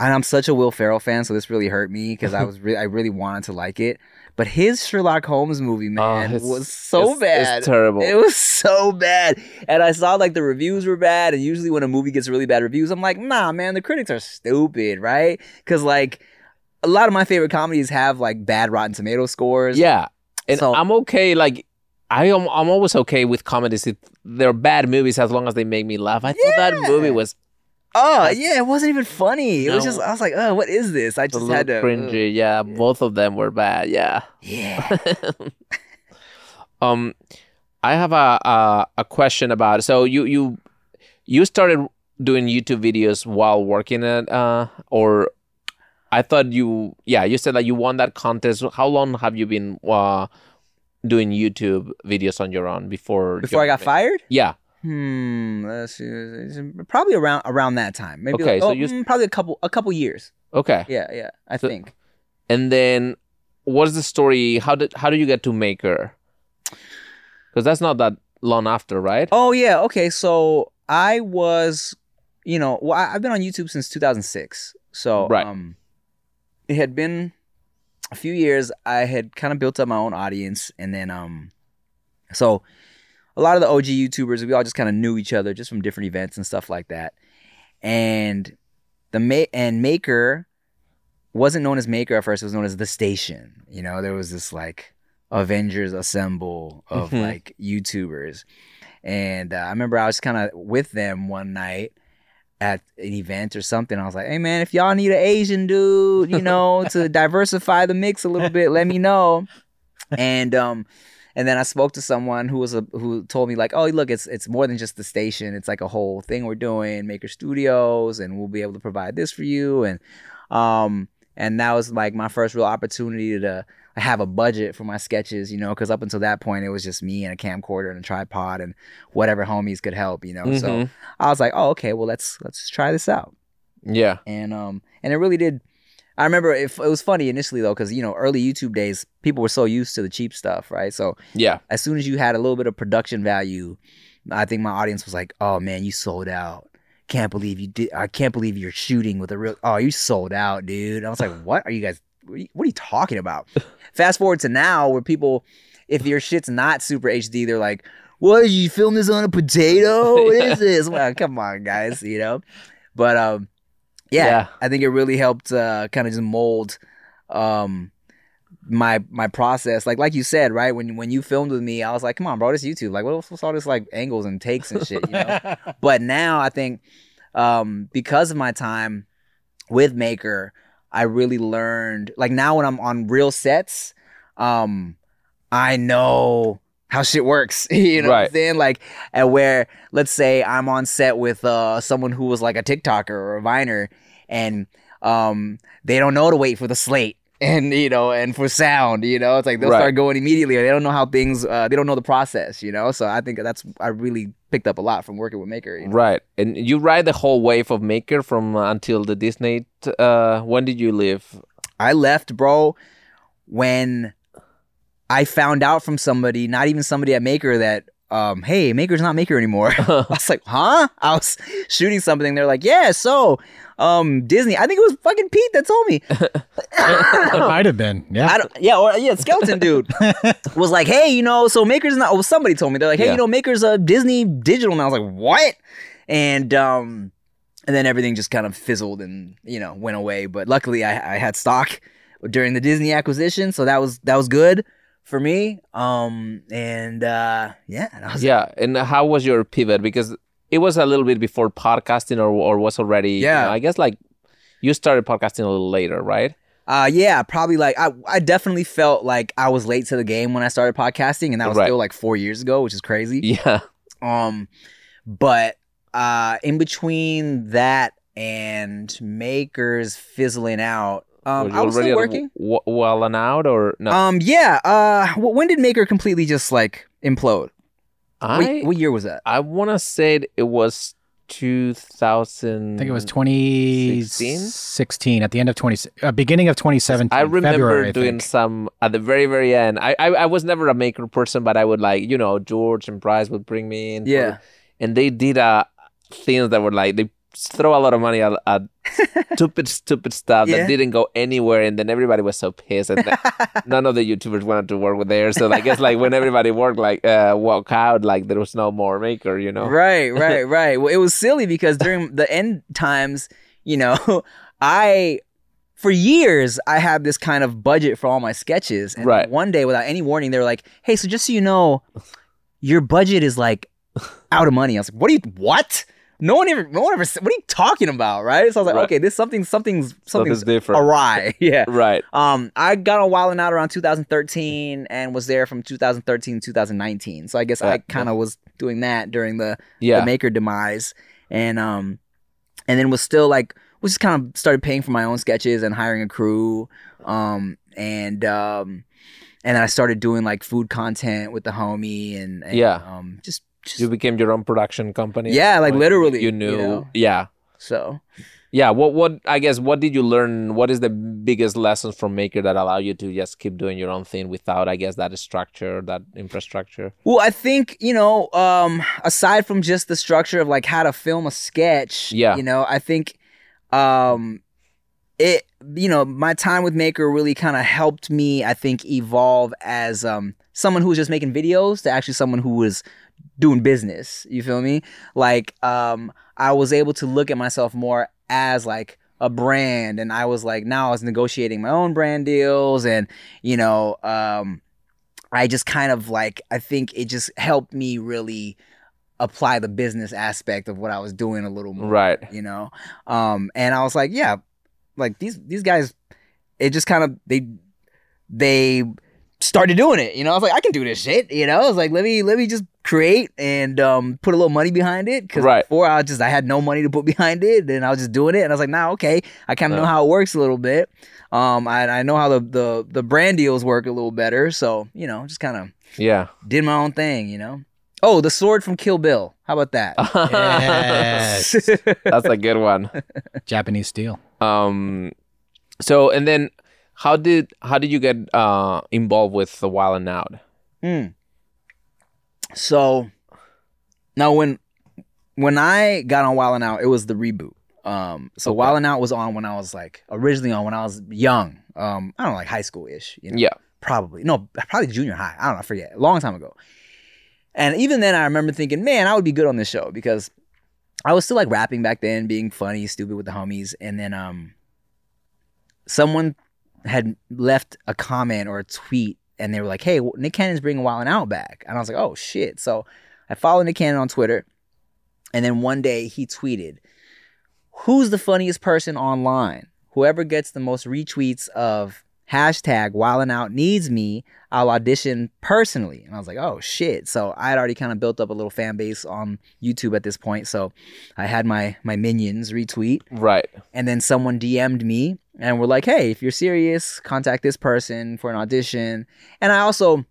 [SPEAKER 2] and I'm such a Will Ferrell fan, so this really hurt me because I (laughs) was really, I really wanted to like it. But his Sherlock Holmes movie, oh, man,
[SPEAKER 3] Oh,
[SPEAKER 2] was so
[SPEAKER 3] it's-
[SPEAKER 2] bad.
[SPEAKER 3] It's terrible.
[SPEAKER 2] It was so bad. And I saw like the reviews were bad. And usually when a movie gets really bad reviews, I'm like, nah, man, the critics are stupid, right? Because like a lot of my favorite comedies have like bad Rotten Tomato scores.
[SPEAKER 3] Yeah, and
[SPEAKER 2] So-
[SPEAKER 3] I'm okay. Like I am, I'm always okay with comedies if they're bad movies as long as they make me laugh. I thought that movie was
[SPEAKER 2] oh yeah, it wasn't even funny. It was
[SPEAKER 3] No.
[SPEAKER 2] just I was like, oh, what is this? I
[SPEAKER 3] a
[SPEAKER 2] just
[SPEAKER 3] little
[SPEAKER 2] had to.
[SPEAKER 3] cringy. yeah, both of them were bad. Yeah.
[SPEAKER 2] yeah. (laughs)
[SPEAKER 3] um, I have a, a a question about. So you you you started doing YouTube videos while working at uh or I thought you yeah you said that you won that contest. How long have you been uh doing YouTube videos on your own before
[SPEAKER 2] Before I got fired.
[SPEAKER 3] Yeah.
[SPEAKER 2] Hmm. Let's see, probably around around that time. Maybe.
[SPEAKER 3] Okay,
[SPEAKER 2] like-
[SPEAKER 3] so
[SPEAKER 2] oh,
[SPEAKER 3] you-
[SPEAKER 2] mm, probably a couple a couple years.
[SPEAKER 3] Okay.
[SPEAKER 2] Yeah, yeah. I
[SPEAKER 3] So-
[SPEAKER 2] think.
[SPEAKER 3] And then what's the story? How did how do you get to Maker? Because that's not that long after, right?
[SPEAKER 2] Oh yeah. Okay. So I was, you know, well, I, I've been on YouTube since 2006. So
[SPEAKER 3] Right.
[SPEAKER 2] um, it had been a few years. I had kind of built up my own audience, and then um, so a lot of the OG YouTubers, we all just kind of knew each other just from different events and stuff like that. And the ma- and Maker wasn't known as Maker at first. It was known as the Station. You know, there was this like Avengers assemble of
[SPEAKER 3] Mhm.
[SPEAKER 2] like YouTubers, and uh, I remember I was kind of with them one night at an event or something. I was like, "Hey man, if y'all need an Asian dude, you know, to (laughs) diversify the mix a little bit, let me know." (laughs) And um, and then I spoke to someone who was a who told me like, "Oh, look, it's it's more than just the station. It's like a whole thing we're doing, Maker Studios, and we'll be able to provide this for you." And um, and that was like my first real opportunity to have a budget for my sketches, you know, because up until that point it was just me and a camcorder and a tripod and whatever homies could help, you know. So
[SPEAKER 3] Mhm.
[SPEAKER 2] I was like, "Oh, okay, well let's let's try this out."
[SPEAKER 3] Yeah.
[SPEAKER 2] and um and it really did i remember it, it was funny initially though because you know early youtube days people were so used to the cheap stuff right? So
[SPEAKER 3] Yeah.
[SPEAKER 2] as soon as you had a little bit of production value i think my audience was like oh man you sold out. Can't believe you did i can't believe you're shooting with a real oh you sold out dude. I was like what? Are you guys what are you, what are you talking about? (laughs) Fast forward to now where people if your shit's not super hd they're like what did you film this on a potato? What is (laughs) this? Well come on guys you know? But um yeah,
[SPEAKER 3] Yeah.
[SPEAKER 2] I think it really helped uh, kind of just mold um, my my process. Like like you said, right? When when you filmed with me, I was like, come on, bro, this YouTube. Like, what's, what's all this like angles and takes and shit, you know? (laughs) but now I think um, because of my time with Maker, I really learned. Like now when I'm on real sets, um, I know how shit works. (laughs) you know what I'm saying? Like, and where let's say I'm on set with uh someone who was like a TikToker or a Viner, and um they don't know to wait for the slate. (laughs) And you know, and for sound, you know, it's like they'll
[SPEAKER 3] Right.
[SPEAKER 2] start going immediately, or they don't know how things, uh, they don't know the process, you know. So I think that's I really picked up a lot from working with Maker. You know?
[SPEAKER 3] Right. And you ride the whole wave of Maker from uh, until the Disney. Uh, when did you leave?
[SPEAKER 2] I left, bro, when I found out from somebody, not even somebody at Maker, that um, hey, Maker's not Maker anymore. (laughs) I was like, huh? I was shooting something. They're like, yeah, so um, Disney. I think it was fucking Pete that told me. (laughs)
[SPEAKER 1] It might have been. Yeah.
[SPEAKER 2] I don't, yeah, or yeah, skeleton (laughs) dude was like, hey, you know, so Maker's not. Well, somebody told me they're like, hey,
[SPEAKER 3] Yeah.
[SPEAKER 2] you know, Maker's a Disney digital. And I was like, what? And um, and then everything just kind of fizzled and you know went away. But luckily, I, I had stock during the Disney acquisition, so that was that was good for me. Um, and uh, yeah, and I was
[SPEAKER 3] yeah. And how was your pivot? Because it was a little bit before podcasting, or or was already. you
[SPEAKER 2] Yeah.
[SPEAKER 3] know, I guess like you started podcasting a little later, right?
[SPEAKER 2] Uh yeah, probably like I I definitely felt like I was late to the game when I started podcasting and that was
[SPEAKER 3] Right.
[SPEAKER 2] still like 4 years ago, which is crazy. (laughs)
[SPEAKER 3] Yeah.
[SPEAKER 2] Um but uh in between that and makers fizzling out, um
[SPEAKER 3] Were
[SPEAKER 2] I was
[SPEAKER 3] already
[SPEAKER 2] still working.
[SPEAKER 3] w- Wild 'N Out, or no?
[SPEAKER 2] Um yeah, uh when did maker completely just like implode?
[SPEAKER 3] I
[SPEAKER 2] What, what year was that?
[SPEAKER 3] I want to say it was two thousand.
[SPEAKER 1] I think it was
[SPEAKER 3] 16?
[SPEAKER 1] 2016 at the end of 20 uh, beginning of 2017.
[SPEAKER 3] I remember
[SPEAKER 1] February, I
[SPEAKER 3] doing
[SPEAKER 1] think.
[SPEAKER 3] some at the very very end. I, I I was never a maker person, but I would like you know George and Bryce would bring me in. for-
[SPEAKER 2] Yeah.
[SPEAKER 3] and they did uh things that were like they throw a lot of money at, at (laughs) stupid stupid stuff
[SPEAKER 2] Yeah.
[SPEAKER 3] that didn't go anywhere, and then everybody was so pissed, and (laughs) none of the YouTubers wanted to work with there. So I guess like when everybody worked like uh walk out, like there was no more maker, you know.
[SPEAKER 2] Right, right, (laughs) right. Well, it was silly because during the end times, you know, I for years I had this kind of budget for all my sketches, and
[SPEAKER 3] Right.
[SPEAKER 2] one day, without any warning, they were like, "Hey, so just so you know, your budget is like out of money." I was like, "What do you what?" No one ever, no one ever said, what are you talking about? Right. So I was like,
[SPEAKER 3] Right.
[SPEAKER 2] okay, this something, something's, something's
[SPEAKER 3] Something's different.
[SPEAKER 2] awry. (laughs) yeah.
[SPEAKER 3] Right.
[SPEAKER 2] Um, I got on Wild 'N Out around 2013 and was there from 2013 to 2019. So I guess I kind of was doing that during the,
[SPEAKER 3] Yeah.
[SPEAKER 2] the maker demise, and um, and then was still like was just kind of started paying for my own sketches and hiring a crew, um, and um, and then I started doing like food content with the homie and, and
[SPEAKER 3] Yeah.
[SPEAKER 2] um, just just
[SPEAKER 3] you became your own production company.
[SPEAKER 2] Yeah, like literally,
[SPEAKER 3] You
[SPEAKER 2] you
[SPEAKER 3] knew.
[SPEAKER 2] know?
[SPEAKER 3] Yeah.
[SPEAKER 2] so
[SPEAKER 3] Yeah. What? What? I guess. What did you learn? What is the biggest lessons from Maker that allow you to just keep doing your own thing without, I guess, that structure, that infrastructure?
[SPEAKER 2] Well, I think, you know, um, aside from just the structure of like how to film a sketch,
[SPEAKER 3] Yeah.
[SPEAKER 2] you know, I think um it you know, my time with Maker really kind of helped me, I think, evolve as um someone who was just making videos to actually someone who was doing business. You feel me? Like um I was able to look at myself more as like a brand and I was like now I was negotiating my own brand deals and you know um I just kind of like I think it just helped me really apply the business aspect of what I was doing a little more
[SPEAKER 3] Right.
[SPEAKER 2] you know um and i was like yeah like these these guys it just kind of they they started doing it you know i was like i can do this shit you know i was like let me let me just create and um put a little money behind it because
[SPEAKER 3] Right.
[SPEAKER 2] before i just i had no money to put (laughs) behind it and i was just doing it and i was like nah okay i kind of know how it works a little bit um I, I know how the, the the brand deals work a little better so you know just kind of
[SPEAKER 3] Yeah.
[SPEAKER 2] did my own thing you know oh the sword from kill bill how about that (laughs)
[SPEAKER 1] Yes.
[SPEAKER 3] That's a good one. (laughs)
[SPEAKER 1] Japanese steel.
[SPEAKER 3] Um, so and then how did how did you get uh involved with the Wild 'N Out?
[SPEAKER 2] Mm. So now when when I got on Wild 'N Out, it was the reboot. Um, so
[SPEAKER 3] Okay.
[SPEAKER 2] Wild 'N Out was on when I was like originally on when I was young. Um, I don't know, like high school ish. You know?
[SPEAKER 3] Yeah.
[SPEAKER 2] probably no, probably junior high. I don't know, I forget. A long time ago. And even then, I remember thinking, man, I would be good on this show because I was still like rapping back then, being funny, stupid with the homies. And then um, someone had left a comment or a tweet, and they were like, "Hey, Nick Cannon's bringing Wild 'N Out back," and I was like, "Oh shit!" So I followed Nick Cannon on Twitter, and then one day he tweeted, "Who's the funniest person online? Whoever gets the most retweets of hashtag Wild 'N Out needs me, I'll audition personally." And I was like, "Oh shit!" So I had already kind of built up a little fan base on YouTube at this point, so I had my my minions retweet
[SPEAKER 3] Right.
[SPEAKER 2] and then someone DM'd me and we're like, "Hey, if you're serious, contact this person for an audition." And I also,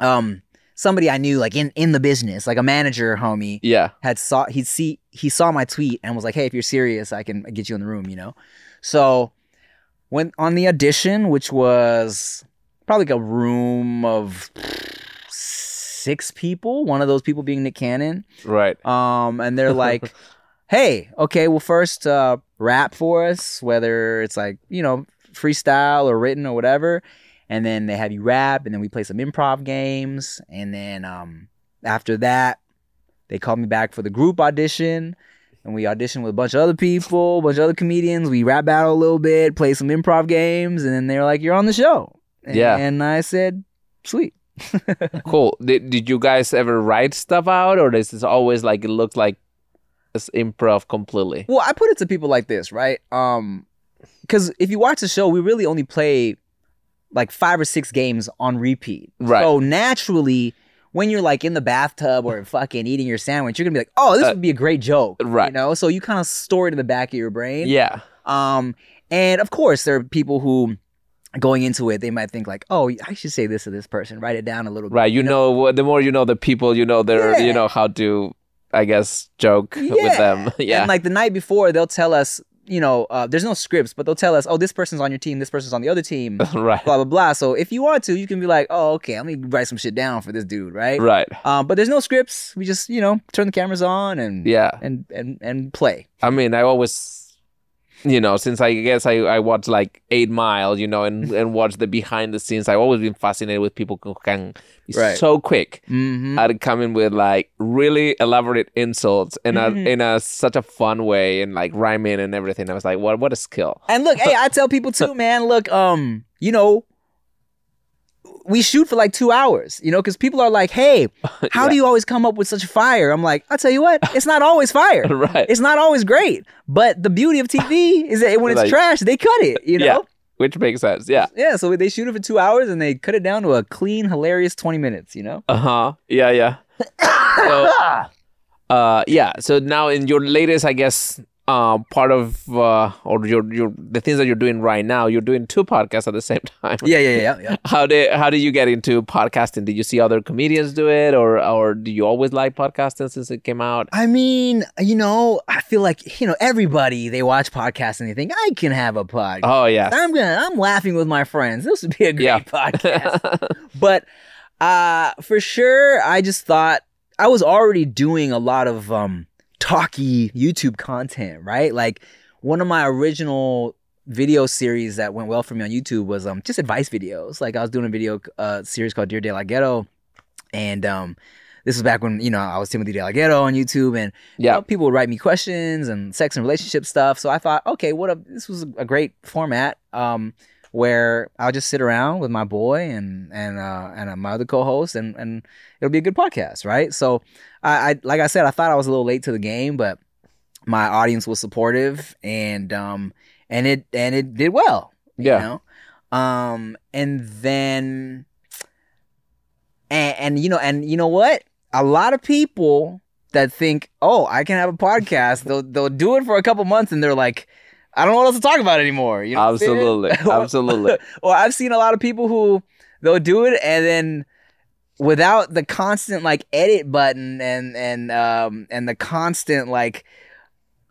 [SPEAKER 2] um, somebody I knew like in in the business, like a manager homie,
[SPEAKER 3] Yeah.
[SPEAKER 2] had saw he'd see he saw my tweet and was like, "Hey, if you're serious, I can get you in the room," you know. So went on the audition, which was probably like a room of six people. One of those people being Nick Cannon.
[SPEAKER 3] Right.
[SPEAKER 2] Um, and they're like, (laughs) "Hey, okay, well, first uh, rap for us, whether it's like you know freestyle or written or whatever." And then they have you rap, and then we play some improv games, and then um, after that, they called me back for the group audition, and we auditioned with a bunch of other people, a bunch of other comedians. We rap battle a little bit, play some improv games, and then they were like, "You're on the show." And,
[SPEAKER 3] Yeah.
[SPEAKER 2] and I said, "Sweet." (laughs)
[SPEAKER 3] Cool. Did, did you guys ever write stuff out, or is this always like it looks like it's improv completely?
[SPEAKER 2] Well, I put it to people like this, right? Um, because if you watch the show, we really only play like five or six games on repeat.
[SPEAKER 3] Right.
[SPEAKER 2] So naturally, when you're like in the bathtub or fucking eating your sandwich, you're gonna be like, "Oh, this
[SPEAKER 3] Uh,
[SPEAKER 2] would be a great joke,"
[SPEAKER 3] right.
[SPEAKER 2] You know, so you kind of store it in the back of your brain.
[SPEAKER 3] Yeah.
[SPEAKER 2] Um, and of course, there are people who going into it, they might think like, "Oh, I should say this to this person. Write it down a little bit."
[SPEAKER 3] Right. You know, what- the more you know the people, you know their,
[SPEAKER 2] Yeah.
[SPEAKER 3] you know how to, I guess, joke with them. (laughs) Yeah.
[SPEAKER 2] And like the night before, they'll tell us, you know, uh, there's no scripts, but they'll tell us, "Oh, this person's on your team. This person's on the other team." (laughs)
[SPEAKER 3] right.
[SPEAKER 2] blah blah blah. So if you want to, you can be like, oh, okay, let me write some shit down for this dude, right?
[SPEAKER 3] Right.
[SPEAKER 2] Um, but there's no scripts. We just you know turn the cameras on and
[SPEAKER 3] Yeah.
[SPEAKER 2] and and and play.
[SPEAKER 3] I mean, I always, you know, since I guess I, I watched like Eight Mile, you know, and, and watch the behind the scenes, I've always been fascinated with people who can be
[SPEAKER 2] Right.
[SPEAKER 3] so quick
[SPEAKER 2] Mm-hmm.
[SPEAKER 3] at coming with like really elaborate insults in a
[SPEAKER 2] Mhm.
[SPEAKER 3] in a such a fun way and like rhyming and everything. I was like, what what a skill.
[SPEAKER 2] And look, hey, I tell people too, man. Look, um, you know, we shoot for like two hours, you know, because people are like, "Hey, (laughs) how
[SPEAKER 3] Yeah.
[SPEAKER 2] do you always come up with such fire?" I'm like, "I'll tell you what, it's not always fire. (laughs)
[SPEAKER 3] right.
[SPEAKER 2] It's not always great, but the beauty of TV is that when it's
[SPEAKER 3] Like-
[SPEAKER 2] trash, they cut it. You know,
[SPEAKER 3] Yeah. Which makes sense. Yeah.
[SPEAKER 2] yeah. So they shoot it for two hours and they cut it down to a clean, hilarious twenty minutes. You know,
[SPEAKER 3] Uh huh. Yeah. Yeah. (coughs) so, uh, yeah. So now in your latest, I guess, uh, part of uh, or your your the things that you're doing right now, you're doing two podcasts at the same (laughs) time.
[SPEAKER 2] yeah, yeah, yeah, yeah.
[SPEAKER 3] How did how did you get into podcasting? Did you see other comedians do it, or or do you always like podcasting since it came out?
[SPEAKER 2] I mean, you know, I feel like you know everybody they watch podcasts and they think I can have a podcast.
[SPEAKER 3] Oh yeah.
[SPEAKER 2] I'm gonna I'm laughing with my friends. This would be a great
[SPEAKER 3] Yeah. (laughs)
[SPEAKER 2] podcast. but uh for sure I just thought I was already doing a lot of um talky YouTube content, right? Like one of my original video series that went well for me on YouTube was um just advice videos. Like I was doing a video uh series called Dear De La Ghetto and um this was back when you know I was Timothy De La Ghetto on YouTube and you
[SPEAKER 3] yeah.
[SPEAKER 2] know, people would write me questions and sex and relationship stuff. So I thought, okay, what a this was a great format um, where I'll just sit around with my boy and and uh, and uh, my other co-host and and it'll be a good podcast, right? So I, I like I said, I thought I was a little late to the game, but my audience was supportive and um and it and it did well. You
[SPEAKER 3] Yeah.
[SPEAKER 2] know? Um and then and, and you know and you know what? A lot of people that think, "Oh, I can have a podcast." they'll they'll do it for a couple months and they're like, "I don't know what else to talk about anymore." You know what I'm saying?
[SPEAKER 3] Absolutely. (laughs) Absolutely. (laughs)
[SPEAKER 2] or I've seen a lot of people who they'll do it and then without the constant like edit button and and um and the constant like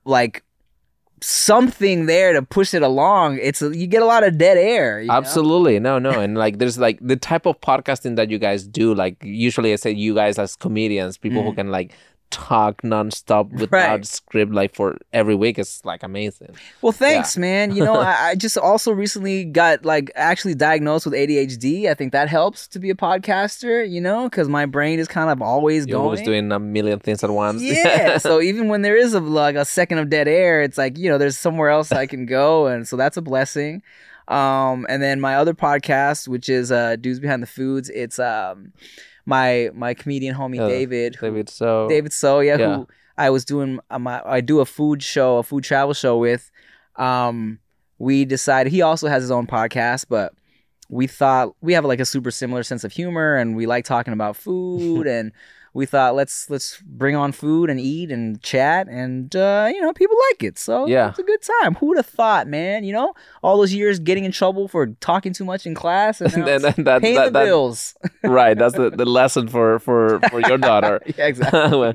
[SPEAKER 2] like something there to push it along it's you get a lot of dead air you know?
[SPEAKER 3] Absolutely. No, no. And like there's like the type of podcasting that you guys do, like usually I say you guys as comedians, people who can like talk nonstop without.
[SPEAKER 2] Right.
[SPEAKER 3] script like for every week it's like amazing.
[SPEAKER 2] Well, thanks, man. You know, (laughs) I, I just also recently got like actually diagnosed with ADHD. I think that helps to be a podcaster. You know, because my brain is kind of always
[SPEAKER 3] You're
[SPEAKER 2] going.
[SPEAKER 3] always doing a million things at once.
[SPEAKER 2] Yeah. (laughs) so even when there is a like a second of dead air, it's like you know there's somewhere else I can go, and so that's a blessing. Um, and then my other podcast, which is uh, Dudes Behind the Foods, it's um, my my comedian homie
[SPEAKER 3] Yeah,
[SPEAKER 2] David, who-
[SPEAKER 3] David, so
[SPEAKER 2] David So, yeah,
[SPEAKER 3] Yeah.
[SPEAKER 2] who I was doing my I do a food show, a food travel show with. Um, we decided he also has his own podcast, but we thought we have like a super similar sense of humor, and we like talking about (laughs) food, and we thought let's let's bring on food and eat and chat, and uh, you know people like it, so
[SPEAKER 3] Yeah.
[SPEAKER 2] it's a good time. Who would have thought, man? You know, all those years getting in trouble for talking too much in class, and (laughs)
[SPEAKER 3] And
[SPEAKER 2] it's
[SPEAKER 3] that,
[SPEAKER 2] paying
[SPEAKER 3] that,
[SPEAKER 2] the
[SPEAKER 3] that-
[SPEAKER 2] bills. (laughs)
[SPEAKER 3] right. That's the, the lesson for for for your daughter. (laughs)
[SPEAKER 2] yeah, exactly.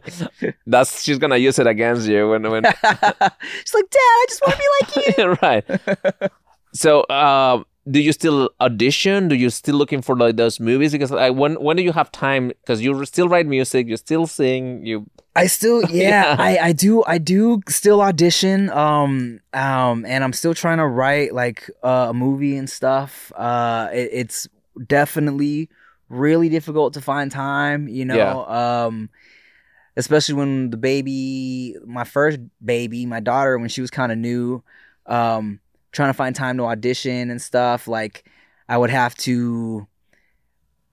[SPEAKER 3] That's she's gonna use it against you when when
[SPEAKER 2] She's like, Dad, I just want to be like you.
[SPEAKER 3] right. So, um, do you still audition? Do you still looking for like those movies? Because like, when when do you have time? Because you still write music, you still sing, you
[SPEAKER 2] I still, (laughs) yeah,
[SPEAKER 3] Yeah.
[SPEAKER 2] I, I do, I do still audition. Um, um, and I'm still trying to write like uh, a movie and stuff. Uh, it, it's definitely really difficult to find time. You know,
[SPEAKER 3] Yeah.
[SPEAKER 2] um, especially when the baby, my first baby, my daughter, when she was kind of new, um, trying to find time to audition and stuff. Like, I would have to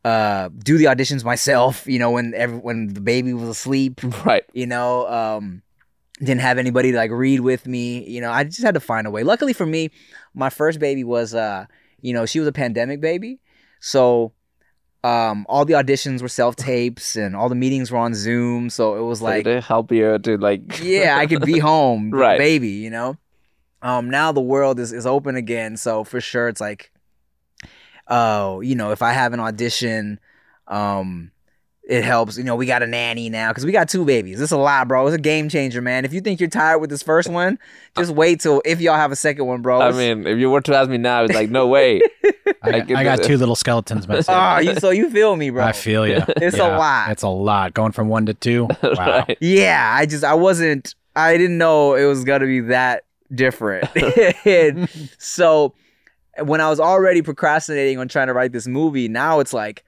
[SPEAKER 2] uh do the auditions myself you know when every, when the baby was asleep (laughs)
[SPEAKER 3] right.
[SPEAKER 2] you know um didn't have anybody to like read with me you know i just had to find a way luckily for me my first baby was uh you know she was a pandemic baby so um all the auditions were self tapes and all the meetings were on zoom so it was
[SPEAKER 3] Like
[SPEAKER 2] like
[SPEAKER 3] they help you to like
[SPEAKER 2] yeah, I could be (laughs) home,
[SPEAKER 3] Right.
[SPEAKER 2] baby, you know. Um, now the world is, is open again, so for sure it's like, oh, you know, if I have an audition, um, it helps. You know, we got a nanny now because we got two babies. It's a lot, bro. It's a game changer, man. If you think you're tired with this first one, just wait till if y'all have a second one, bro.
[SPEAKER 3] I mean, if you were to ask me now, it's like no way. (laughs)
[SPEAKER 1] I,
[SPEAKER 3] get
[SPEAKER 1] I got two little skeletons (laughs) myself.
[SPEAKER 2] oh, you so you feel me, bro?
[SPEAKER 1] I feel you. (laughs)
[SPEAKER 2] It's a lot.
[SPEAKER 1] It's a lot. Going from one to two. Wow.
[SPEAKER 3] right.
[SPEAKER 2] yeah i just i wasn't i didn't know it was gonna be that different. And (laughs) (laughs) so when i was already procrastinating on trying to write this movie now it's like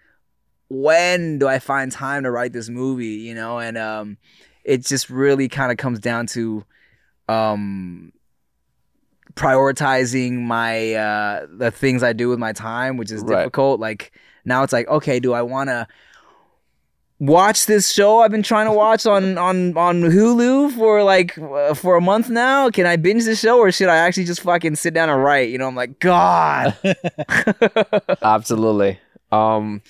[SPEAKER 2] when do i find time to write this movie you know? And um it just really kind of comes down to um prioritizing my uh the things i do with my time which is
[SPEAKER 3] Right.
[SPEAKER 2] difficult. Like Now it's like, okay, do I want to watch this show I've been trying to watch on on on Hulu for like uh, for a month now? Can I binge this show or should I actually just fucking sit down and write? You know, I'm like, God. (laughs) (laughs)
[SPEAKER 3] Absolutely. Um,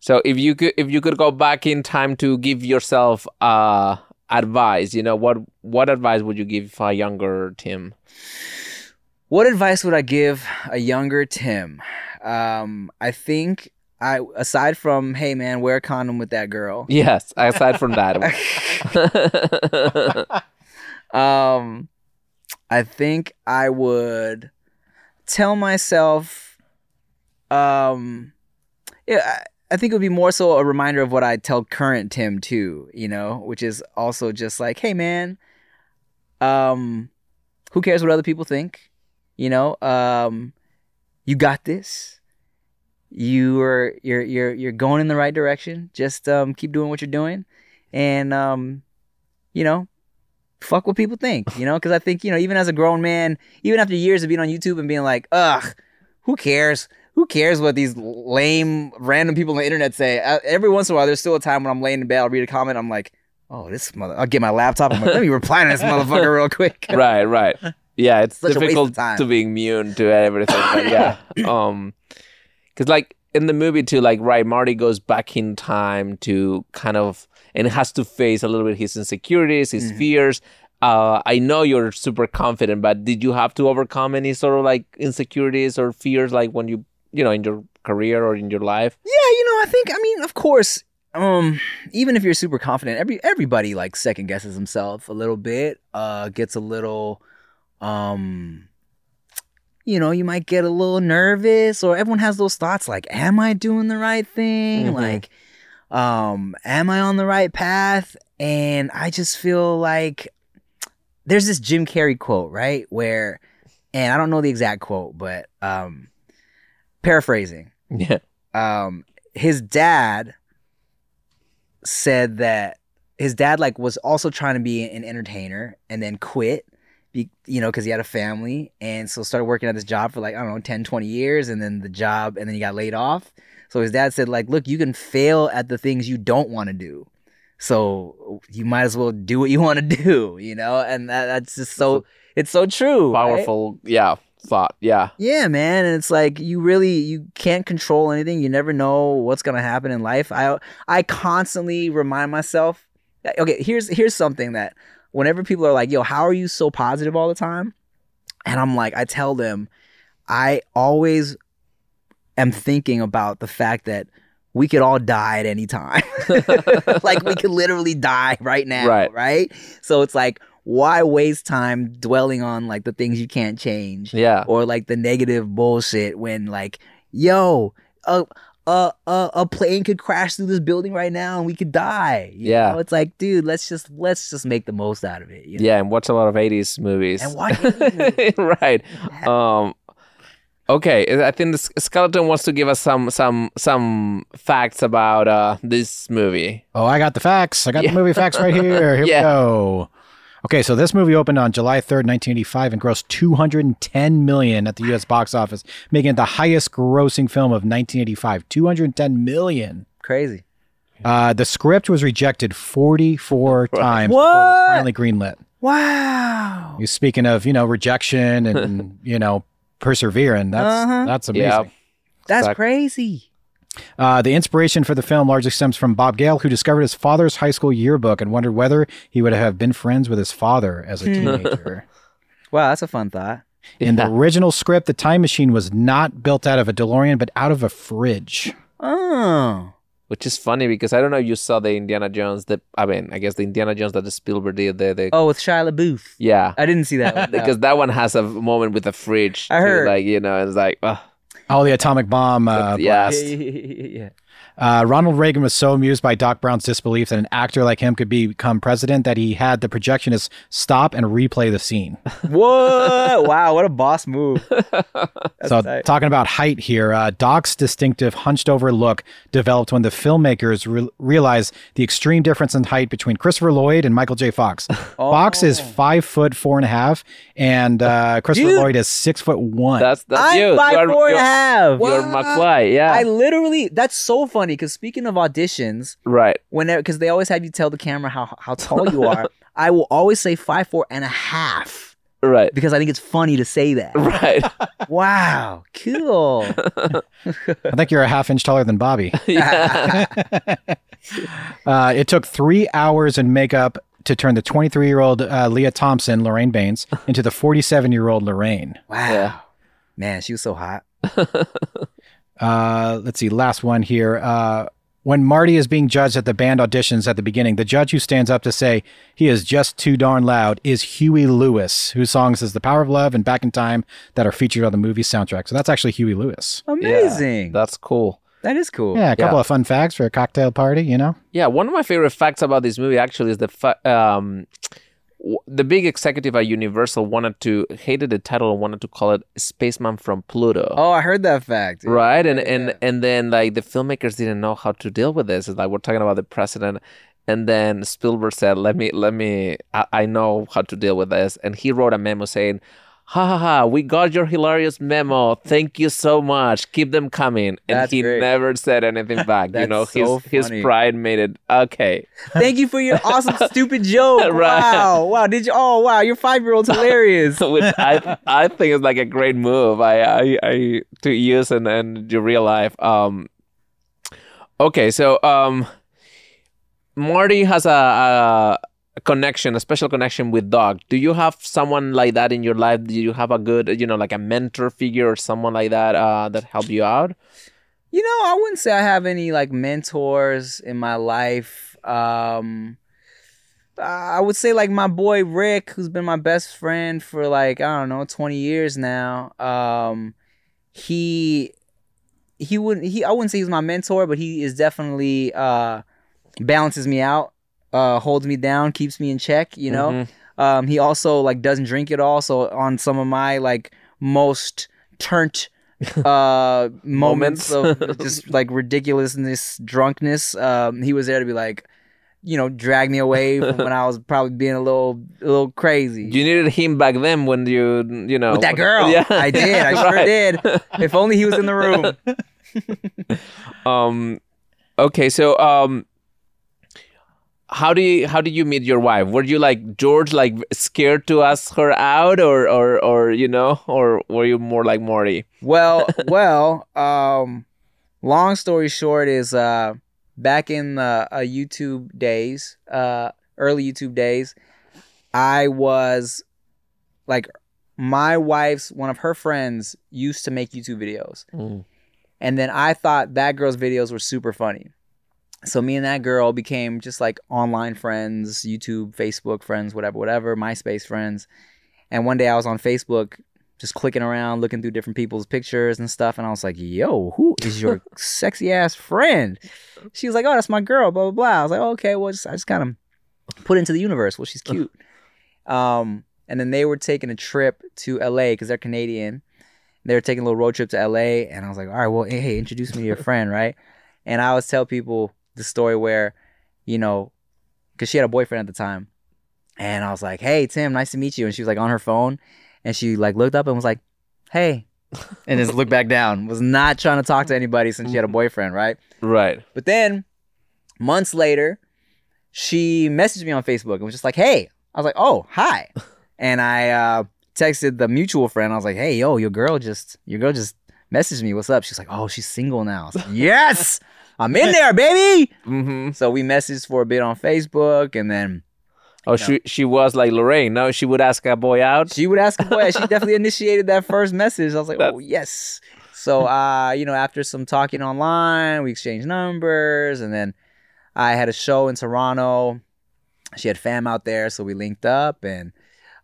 [SPEAKER 3] so if you could if you could go back in time to give yourself uh advice, you know what what advice would you give a younger Tim?
[SPEAKER 2] What advice would I give a younger Tim? Um, I think I aside from hey man, wear a condom with that girl.
[SPEAKER 3] Yes, aside from that. (laughs) (laughs)
[SPEAKER 2] um, I think I would tell myself, um, yeah, I, I think it would be more so a reminder of what I tell current Tim too, you know, which is also just like, hey man, um, who cares what other people think? You know, um, you got this. You are you're you're you're going in the right direction. Just um, keep doing what you're doing, and um, you know, fuck what people think. You know, because I think you know, even as a grown man, even after years of being on YouTube and being like, ugh, who cares? Who cares what these lame random people on the internet say? Uh, every once in a while, there's still a time when I'm laying in bed, I'll read a comment, I'm like, oh, this mother. I'll get my laptop. I'm like, let me reply to this (laughs) motherfucker real quick. (laughs)
[SPEAKER 3] right, right. Yeah, it's
[SPEAKER 2] Such a waste of
[SPEAKER 3] difficult to be immune to everything. But yeah, (coughs) um, because like in the movie too, like right, Marty goes back in time to kind of and has to face a little bit his insecurities, his
[SPEAKER 2] Mhm.
[SPEAKER 3] fears. Uh, I know you're super confident, but did you have to overcome any sort of like insecurities or fears, like when you, you know, in your career or in your life?
[SPEAKER 2] Yeah, you know, I think I mean, of course, um, even if you're super confident, every everybody like second guesses himself a little bit, uh, gets a little um you know, you might get a little nervous or everyone has those thoughts like, am I doing the right thing?
[SPEAKER 3] Mhm.
[SPEAKER 2] Like, um, am I on the right path? And I just feel like there's this Jim Carrey quote, right? Where and I don't know the exact quote, but um paraphrasing
[SPEAKER 3] Yeah.
[SPEAKER 2] um his dad said that his dad like was also trying to be an entertainer and then quit be, you know because he had a family and so started working at this job for like i don't know 10 20 years and then the job and then he got laid off so his dad said like look you can fail at the things you don't want to do so you might as well do what you want to (laughs) do you know and that, that's just so it's so true right?
[SPEAKER 3] Powerful, yeah, thought, yeah.
[SPEAKER 2] Yeah, man, and it's like you really you can't control anything. You never know what's gonna happen in life. I I constantly remind myself. Okay, here's here's something that whenever people are like, "Yo, how are you so positive all the time?" and I'm like, I tell them, I always am thinking about the fact that we could all die at any time. (laughs) like we could literally die right now,
[SPEAKER 3] Right.
[SPEAKER 2] right? So it's like, why waste time dwelling on like the things you can't change?
[SPEAKER 3] Yeah.
[SPEAKER 2] or like the negative bullshit when like yo a a a, a plane could crash through this building right now and we could die you
[SPEAKER 3] Yeah.
[SPEAKER 2] know? it's like dude let's just let's just make the most out of it you know?
[SPEAKER 3] Yeah, and watch a lot of 80s movies.
[SPEAKER 2] And watch 80s (laughs)
[SPEAKER 3] right. Um okay, I think the skeleton wants to give us some some some facts about uh this movie.
[SPEAKER 1] Oh, I got the facts. I got
[SPEAKER 3] Yeah.
[SPEAKER 1] the movie facts right here. (laughs) Here
[SPEAKER 3] Yeah.
[SPEAKER 1] we go. Okay, so this movie opened on July 3rd, 1985 and grossed 210 million at the US box office, making it the highest grossing film of 1985. 210 million.
[SPEAKER 2] crazy
[SPEAKER 1] Uh, the script was rejected 44 (laughs) times before it
[SPEAKER 2] What?
[SPEAKER 1] was finally greenlit.
[SPEAKER 2] wow
[SPEAKER 1] You're speaking of, you know, rejection and, (laughs) you know, persevering. That's
[SPEAKER 2] Uh-huh.
[SPEAKER 1] that's amazing.
[SPEAKER 3] Yeah.
[SPEAKER 2] that's
[SPEAKER 3] Exact-
[SPEAKER 2] crazy
[SPEAKER 1] Uh, the inspiration for the film largely stems from Bob Gale, who discovered his father's high school yearbook and wondered whether he would have been friends with his father as a teenager. (laughs)
[SPEAKER 2] wow that's a fun thought
[SPEAKER 1] In the original script, the time machine was not built out of a DeLorean, but out of a fridge.
[SPEAKER 2] oh
[SPEAKER 3] Which is funny because I don't know if you saw the Indiana Jones that I mean, I guess the Indiana Jones that the Spielberg did the, the
[SPEAKER 2] oh with Shia LaBeouf
[SPEAKER 3] yeah.
[SPEAKER 2] I didn't see that one, (laughs) no.
[SPEAKER 3] Because that one has a moment with a fridge.
[SPEAKER 2] I
[SPEAKER 3] too,
[SPEAKER 2] heard.
[SPEAKER 3] like, you know, it's like, oh,
[SPEAKER 1] Oh, the atomic bomb. Uh,
[SPEAKER 3] yeah. (laughs)
[SPEAKER 2] yeah.
[SPEAKER 1] Uh, Ronald Reagan was so amused by Doc Brown's disbelief that an actor like him could become president that he had the projectionist stop and replay the scene. (laughs) (laughs)
[SPEAKER 2] What? wow, what a boss move. (laughs)
[SPEAKER 1] so,
[SPEAKER 2] tight.
[SPEAKER 1] talking about height here, uh, Doc's distinctive hunched over look developed when the filmmakers re- realized the extreme difference in height between Christopher Lloyd and Michael J. Fox. Fox is five foot four and a half, and uh, Christopher
[SPEAKER 2] Dude.
[SPEAKER 1] Lloyd is six foot one.
[SPEAKER 3] That's that's
[SPEAKER 2] I'm
[SPEAKER 3] you.
[SPEAKER 2] five
[SPEAKER 3] you're,
[SPEAKER 2] four and a
[SPEAKER 3] you're-
[SPEAKER 2] half.
[SPEAKER 3] You're McFly. Yeah.
[SPEAKER 2] I literally that's so funny because speaking of auditions,
[SPEAKER 3] right.
[SPEAKER 2] whenever because they always have you tell the camera how how tall you are, (laughs) I will always say five four and a half
[SPEAKER 3] Right.
[SPEAKER 2] because I think it's funny to say that.
[SPEAKER 3] Right. (laughs)
[SPEAKER 2] wow, cool. (laughs)
[SPEAKER 1] I think you're a half inch taller than Bobby.
[SPEAKER 3] yeah.
[SPEAKER 1] Uh, it took three hours in makeup to turn the 23 year old uh, Lea Thompson, Lorraine Baines, into the 47 year old Lorraine.
[SPEAKER 2] Wow,
[SPEAKER 3] Yeah.
[SPEAKER 2] man, she was so hot.
[SPEAKER 1] Uh, let's see, last one here. Uh, when Marty is being judged at the band auditions at the beginning, the judge who stands up to say he is just too darn loud is Huey Lewis, whose songs is The Power of Love and Back in Time that are featured on the movie soundtrack. So that's actually Huey Lewis.
[SPEAKER 2] Amazing.
[SPEAKER 3] That's cool.
[SPEAKER 2] that is cool.
[SPEAKER 1] Yeah, a couple
[SPEAKER 3] Yeah.
[SPEAKER 1] of fun facts for a cocktail party, you know?
[SPEAKER 3] Yeah, one of my favorite facts about this movie actually is the fa- um, w- the big executive at Universal wanted to hated the title and wanted to call it Spaceman from Pluto.
[SPEAKER 2] Oh, I heard that fact.
[SPEAKER 3] right? And
[SPEAKER 2] yeah,
[SPEAKER 3] and and then like the filmmakers didn't know how to deal with this. It's like we're talking about the president. And then spielberg said let me let me I, I know how to deal with this. And he wrote a memo saying ha ha ha we got your hilarious memo thank you so much keep them coming and
[SPEAKER 2] That's
[SPEAKER 3] he
[SPEAKER 2] great.
[SPEAKER 3] never said anything (laughs) back you know
[SPEAKER 2] so
[SPEAKER 3] his his pride made it okay (laughs)
[SPEAKER 2] Thank you for your awesome (laughs) stupid joke.
[SPEAKER 3] Right.
[SPEAKER 2] Wow. Wow. Did you oh wow, your five year old's hilarious.
[SPEAKER 3] which I I think is like a great move. I I, I to use in, in your real life. Um, okay, so um, Marty has a, a connection, a special connection with Doc. Do you have someone like that in your life? Do you have a good, you know, like a mentor figure or someone like that uh, that helped you out?
[SPEAKER 2] You know, I wouldn't say I have any like mentors in my life. Um I would say like my boy Rick, who's been my best friend for like, I don't know, 20 years now. Um he he wouldn't he I wouldn't say he's my mentor, but he is definitely uh balances me out, uh holds me down, keeps me in check, you know.
[SPEAKER 3] Mhm.
[SPEAKER 2] Um, he also like doesn't drink at all. So on some of my like most turnt (laughs) uh moments of just like ridiculousness, drunkenness, um, he was there to be like, you know, drag me away from (laughs) when I was probably being a little a little crazy.
[SPEAKER 3] You needed him back then when you, you know,
[SPEAKER 2] With that girl.
[SPEAKER 3] Yeah,
[SPEAKER 2] I did. I (laughs) sure
[SPEAKER 3] Right.
[SPEAKER 2] did. If only he was in the room.
[SPEAKER 3] um okay so um how do you how did you meet your wife? Were you like george like scared to ask her out or or or you know or were you more like Marty?
[SPEAKER 2] Well, (laughs) well, um, long story short is uh, back in the uh, YouTube days, uh, early YouTube days, I was like, my wife's one of her friends used to make YouTube videos, and then I thought that girl's videos were super funny. So me and that girl became just like online friends, YouTube, Facebook friends, whatever, whatever, MySpace friends. And one day I was on Facebook just clicking around, looking through different people's pictures and stuff. And I was like, yo, who is your (laughs) sexy ass friend? She was like, oh, that's my girl, blah, blah, blah. I was like, oh, okay, well, just, I just kind of put into the universe. Well, she's (laughs) cute. Um, and then they were taking a trip to LA because they're Canadian. They were taking a little road trip to LA. And I was like, all right, well, hey, hey, introduce me to your friend, right? And I always tell people the story where, you know, because she had a boyfriend at the time. And I was like, hey, Tim, nice to meet you. And she was like on her phone and she like looked up and was like, "Hey," and just looked back down. Was not trying to talk to anybody since she had a boyfriend, right?
[SPEAKER 3] right
[SPEAKER 2] But then months later, she messaged me on Facebook and was just like, "Hey," I was like, "Oh, hi," and I uh, texted the mutual friend. I was like, "Hey, yo, your girl just your girl just messaged me. What's up?" She's like, "Oh, she's single now." I was like, (laughs) yes, I'm in there, baby.
[SPEAKER 3] mm-hmm.
[SPEAKER 2] So we messaged for a bit on Facebook, and then
[SPEAKER 3] oh she she was like lorraine no she would ask a boy out
[SPEAKER 2] She would ask a boy. She (laughs) definitely initiated that first message. I was like,
[SPEAKER 3] That's-
[SPEAKER 2] oh yes. So uh, you know, after some talking online, we exchanged numbers, and then I had a show in Toronto. She had fam out there, so we linked up, and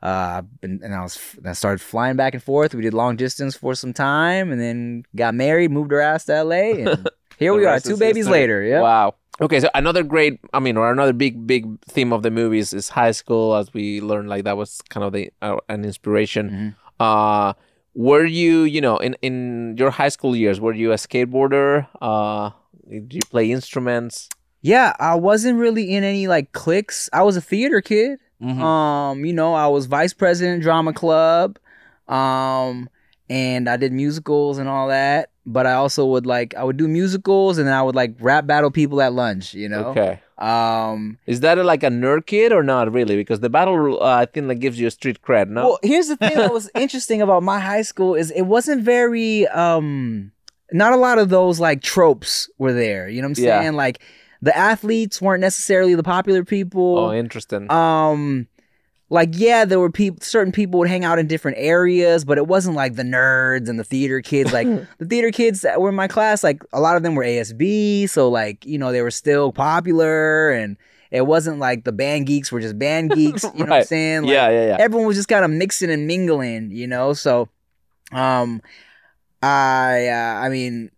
[SPEAKER 2] uh, and, and I was I started flying back and forth. We did long distance for some time, and then got married, moved her ass to LA, and (laughs) Here
[SPEAKER 3] The
[SPEAKER 2] we are, two babies
[SPEAKER 3] history.
[SPEAKER 2] later. Yeah.
[SPEAKER 3] Wow. Okay, so another great, I mean, or another big, big theme of the movies is high school, as we learned, like that was kind of the uh, an inspiration.
[SPEAKER 2] Mm-hmm.
[SPEAKER 3] Uh, were you, you know, in in your high school years, were you a skateboarder? Uh, did you play instruments?
[SPEAKER 2] Yeah, I wasn't really in any like cliques. I was a theater kid.
[SPEAKER 3] Mhm.
[SPEAKER 2] Um, you know, I was vice president drama club. Um, and I did musicals and all that. But I also would like I would do musicals and then I would like rap battle people at lunch, you know.
[SPEAKER 3] Okay.
[SPEAKER 2] Um
[SPEAKER 3] Is that like a nerd kid or not really? Because the battle, uh, I think, like gives you a street cred. No.
[SPEAKER 2] Well, here's the thing that was (laughs) interesting about my high school is it wasn't very um not a lot of those like tropes were there. You know what I'm saying?
[SPEAKER 3] Yeah.
[SPEAKER 2] saying? Like the athletes weren't necessarily the popular people.
[SPEAKER 3] oh, interesting.
[SPEAKER 2] um like yeah there were people certain people would hang out in different areas but it wasn't like the nerds and the theater kids. Like (laughs) the theater kids that were in my class like a lot of them were asb so like you know they were still popular and it wasn't like the band geeks were just band (laughs) geeks you know what i'm saying? Like,
[SPEAKER 3] yeah, yeah, yeah.
[SPEAKER 2] everyone was just kind of mixing and mingling you know? So um i uh, i mean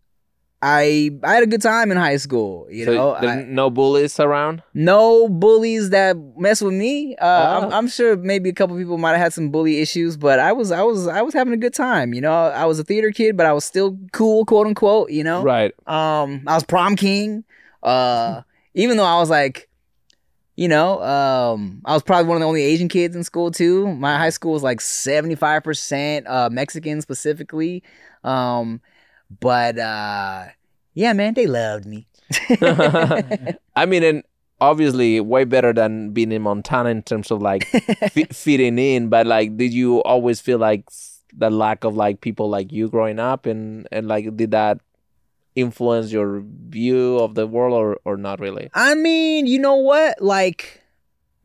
[SPEAKER 2] I I had a good time in high school, you
[SPEAKER 3] so
[SPEAKER 2] know. I-
[SPEAKER 3] no bullies around.
[SPEAKER 2] no bullies that mess with me. Uh,
[SPEAKER 3] Oh.
[SPEAKER 2] I'm, I'm sure maybe a couple people might have had some bully issues, but I was I was I was having a good time. You know, I was a theater kid, but I was still cool, quote unquote. You know,
[SPEAKER 3] Right.
[SPEAKER 2] um, I was prom king. Uh, even though I was like, you know, um, I was probably one of the only Asian kids in school too. My high school was like 75 percent uh Mexican specifically. Um, but uh, yeah, man, they loved me. (laughs)
[SPEAKER 3] I mean, and obviously, way better than being in Montana in terms of like (laughs) fi- fitting in. But like, did you always feel like the lack of like people like you growing up, and and like, did that influence your view of the world, or or not really?
[SPEAKER 2] I mean, you know what? Like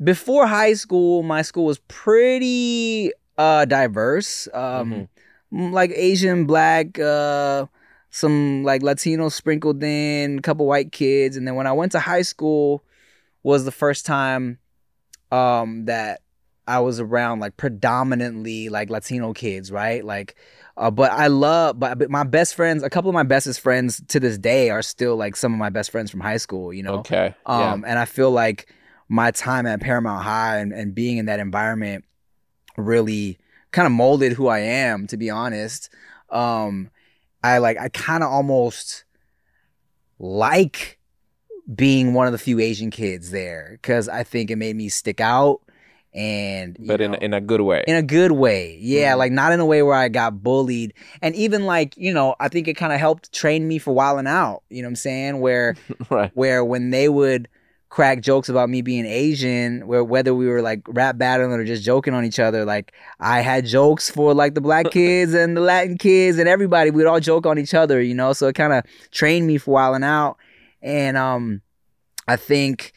[SPEAKER 2] before high school, my school was pretty uh diverse. Um m- like Asian, black, uh some like Latino sprinkled in, a couple white kids, and then when I went to high school was the first time um that I was around like predominantly like Latino kids, right? Like uh, but I love but, but my best friends, a couple of my bestest friends to this day are still like some of my best friends from high school, you know.
[SPEAKER 3] Okay. yeah.
[SPEAKER 2] Um, and I feel like my time at Paramount High and, and being in that environment really kind of molded who I am, to be honest. Um, I like, I kind of almost like being one of the few Asian kids there because I think it made me stick out and, you
[SPEAKER 3] But in
[SPEAKER 2] know,
[SPEAKER 3] in a good way.
[SPEAKER 2] in a good way. Yeah,
[SPEAKER 3] Mhm.
[SPEAKER 2] like not in a way where I got bullied. And even like, you know, I think it kind of helped train me for wilding out. You know what I'm saying? Where (laughs)
[SPEAKER 3] right.
[SPEAKER 2] where when they would crack jokes about me being Asian, where whether we were like rap battling or just joking on each other, like I had jokes for like the black (laughs) kids and the Latin kids and everybody. We'd all joke on each other, you know. So it kind of trained me for wilding out, and um, I think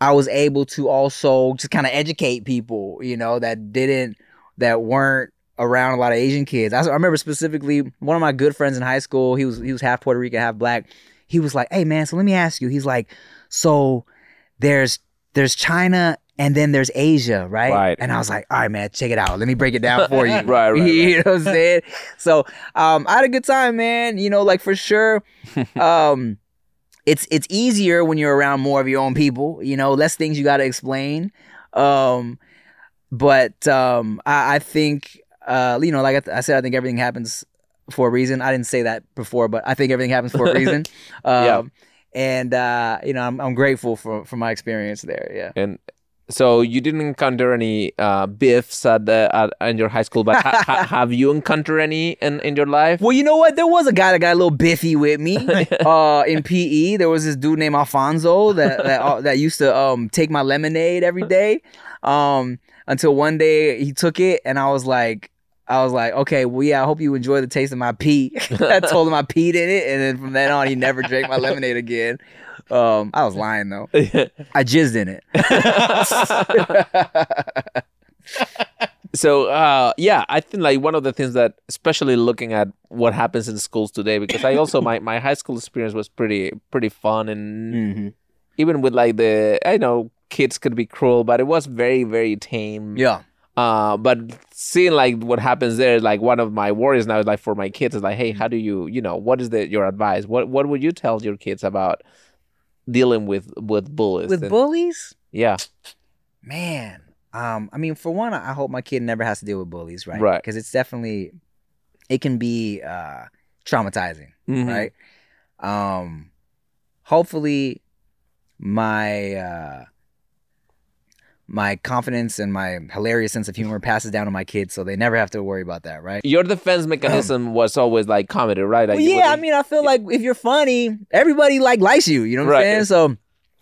[SPEAKER 2] I was able to also just kind of educate people, you know, that didn't that weren't around a lot of Asian kids. I, I remember specifically one of my good friends in high school. He was he was half Puerto Rican, half black. He was like, "Hey man, so let me ask you." He's like, "So there's there's China and then there's Asia, right?"
[SPEAKER 3] Right.
[SPEAKER 2] And I was like, "All right, man, check it out. Let me break it down for you." (laughs)
[SPEAKER 3] Right, right, (laughs) right.
[SPEAKER 2] You know what I'm saying? So um, I had a good time, man. You know, like for sure. (laughs) Um, it's it's easier when you're around more of your own people. You know, less things you got to explain. Um, but um, I, I think uh, you know, like I, I said, I think everything happens for a reason. I didn't say that before, but I think everything happens for a reason. Um,
[SPEAKER 3] Yeah.
[SPEAKER 2] And uh, you know, I'm I'm grateful for for my experience there. Yeah.
[SPEAKER 3] And so you didn't encounter any uh, biffs at the at in your high school, but ha- ha- (laughs) have you encountered any in, in your life?
[SPEAKER 2] Well, you know what? There was a guy that got a little biffy with me (laughs) uh, in PE. There was this dude named Alfonso that (laughs) that, uh, that used to um, take my lemonade every day. Um, until one day he took it, and I was like, I was like, okay, well, yeah, I hope you enjoy the taste of my pee. (laughs) I (laughs) told him I peed in it, and then from then on, he never drank my lemonade again. Um, I was lying though. I jizzed in it. (laughs)
[SPEAKER 3] so uh, yeah, I think like one of the things that, especially looking at what happens in schools today, because I also my, my high school experience was pretty pretty fun, and
[SPEAKER 2] Mhm.
[SPEAKER 3] even with like the I know kids could be cruel, but it was very very tame.
[SPEAKER 2] Yeah.
[SPEAKER 3] Uh, but seeing like what happens there, like one of my worries now is like for my kids is like, hey, how do you, you know, what is the your advice? What what would you tell your kids about dealing with with bullies?
[SPEAKER 2] With
[SPEAKER 3] and-
[SPEAKER 2] bullies,
[SPEAKER 3] yeah,
[SPEAKER 2] man. Um, I mean, for one, I hope my kid never has to deal with bullies, right?
[SPEAKER 3] Right.
[SPEAKER 2] Because it's definitely, it can be uh, traumatizing,
[SPEAKER 3] Mhm.
[SPEAKER 2] right? Um, hopefully, my uh, my confidence and my hilarious sense of humor passes down to my kids, so they never have to worry about that, right?
[SPEAKER 3] Your defense mechanism (clears throat) was always like comedy, right? Like
[SPEAKER 2] Well, yeah, I mean, I feel like if you're funny, everybody like likes you. You know what
[SPEAKER 3] Right.
[SPEAKER 2] I'm saying? So,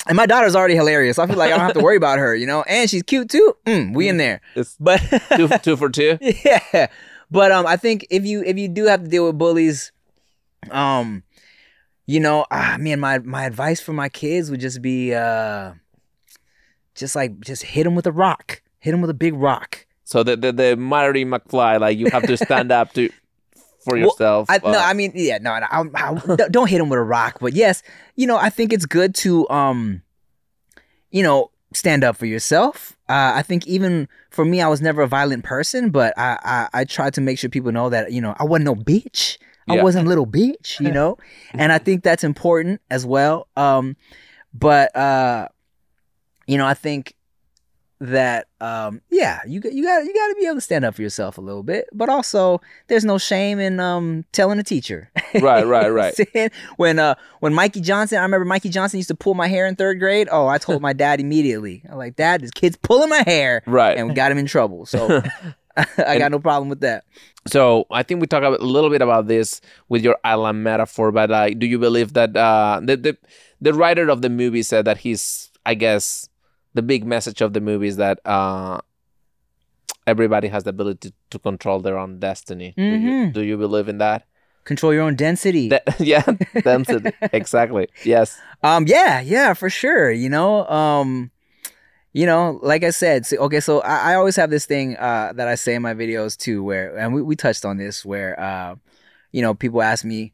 [SPEAKER 2] and my daughter's already hilarious. So I feel like I don't have to worry about her. You know, and she's cute too. Mm, we in there.
[SPEAKER 3] It's
[SPEAKER 2] But
[SPEAKER 3] two, two for two. (laughs)
[SPEAKER 2] yeah, but um, I think if you if you do have to deal with bullies, um, you know, ah, man, my my advice for my kids would just be uh, just like just hit him with a rock, hit him with a big rock.
[SPEAKER 3] So the the, the Marty McFly, like you have to stand up to for
[SPEAKER 2] Well,
[SPEAKER 3] yourself.
[SPEAKER 2] I, no,
[SPEAKER 3] uh,
[SPEAKER 2] I mean, yeah, no, no I, I, (laughs) don't- don't hit him with a rock. But yes, you know, I think it's good to, um, you know, stand up for yourself. Uh, I think even for me, I was never a violent person, but I, I, I tried to make sure people know that, you know, I wasn't no bitch. I
[SPEAKER 3] Yeah.
[SPEAKER 2] wasn't a little bitch, you (laughs) know, and I think that's important as well. Um, but uh, you know, I think that um, yeah, you you got you got to be able to stand up for yourself a little bit, but also there's no shame in um telling a teacher. (laughs)
[SPEAKER 3] Right, right,
[SPEAKER 2] You know what I'm
[SPEAKER 3] right.
[SPEAKER 2] When uh when Mikey Johnson, I remember Mikey Johnson used to pull my hair in third grade. Oh, I told (laughs) my dad immediately. I'm like, Dad, this kid's pulling my hair,
[SPEAKER 3] right.
[SPEAKER 2] and we got him in trouble. So (laughs) I got no problem with that.
[SPEAKER 3] So I think we talk about, a little bit about this with your island metaphor, but uh, do you believe that uh, the, the the writer of the movie said that he's, I guess, the big message of the movie is that uh, everybody has the ability to, control their own destiny. Do, you,
[SPEAKER 2] Mhm.
[SPEAKER 3] do you believe in that?
[SPEAKER 2] Control your own density.
[SPEAKER 3] That- (laughs) yeah, it. (laughs) exactly. Yes.
[SPEAKER 2] Um, yeah, yeah, for sure. You know, um, you know, like I said, so, okay, so I, I always have this thing uh, that I say in my videos too, where and we, we touched on this, where uh, you know, people ask me,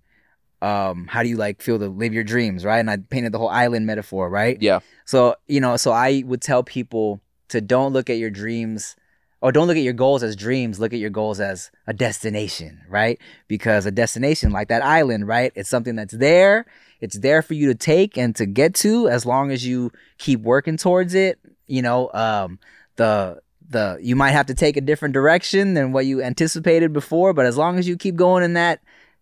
[SPEAKER 2] um, how do you like feel to live your dreams, right? And I painted the whole island metaphor, right?
[SPEAKER 3] Yeah.
[SPEAKER 2] So you know, so I would tell people to don't look at your dreams or don't look at your goals as dreams. Look at your goals as a destination, right? Because a destination like that island, right? It's something that's there. It's there for you to take and to get to as long as you keep working towards it. You know, um, the the you might have to take a different direction than what you anticipated before, but as long as you keep going in that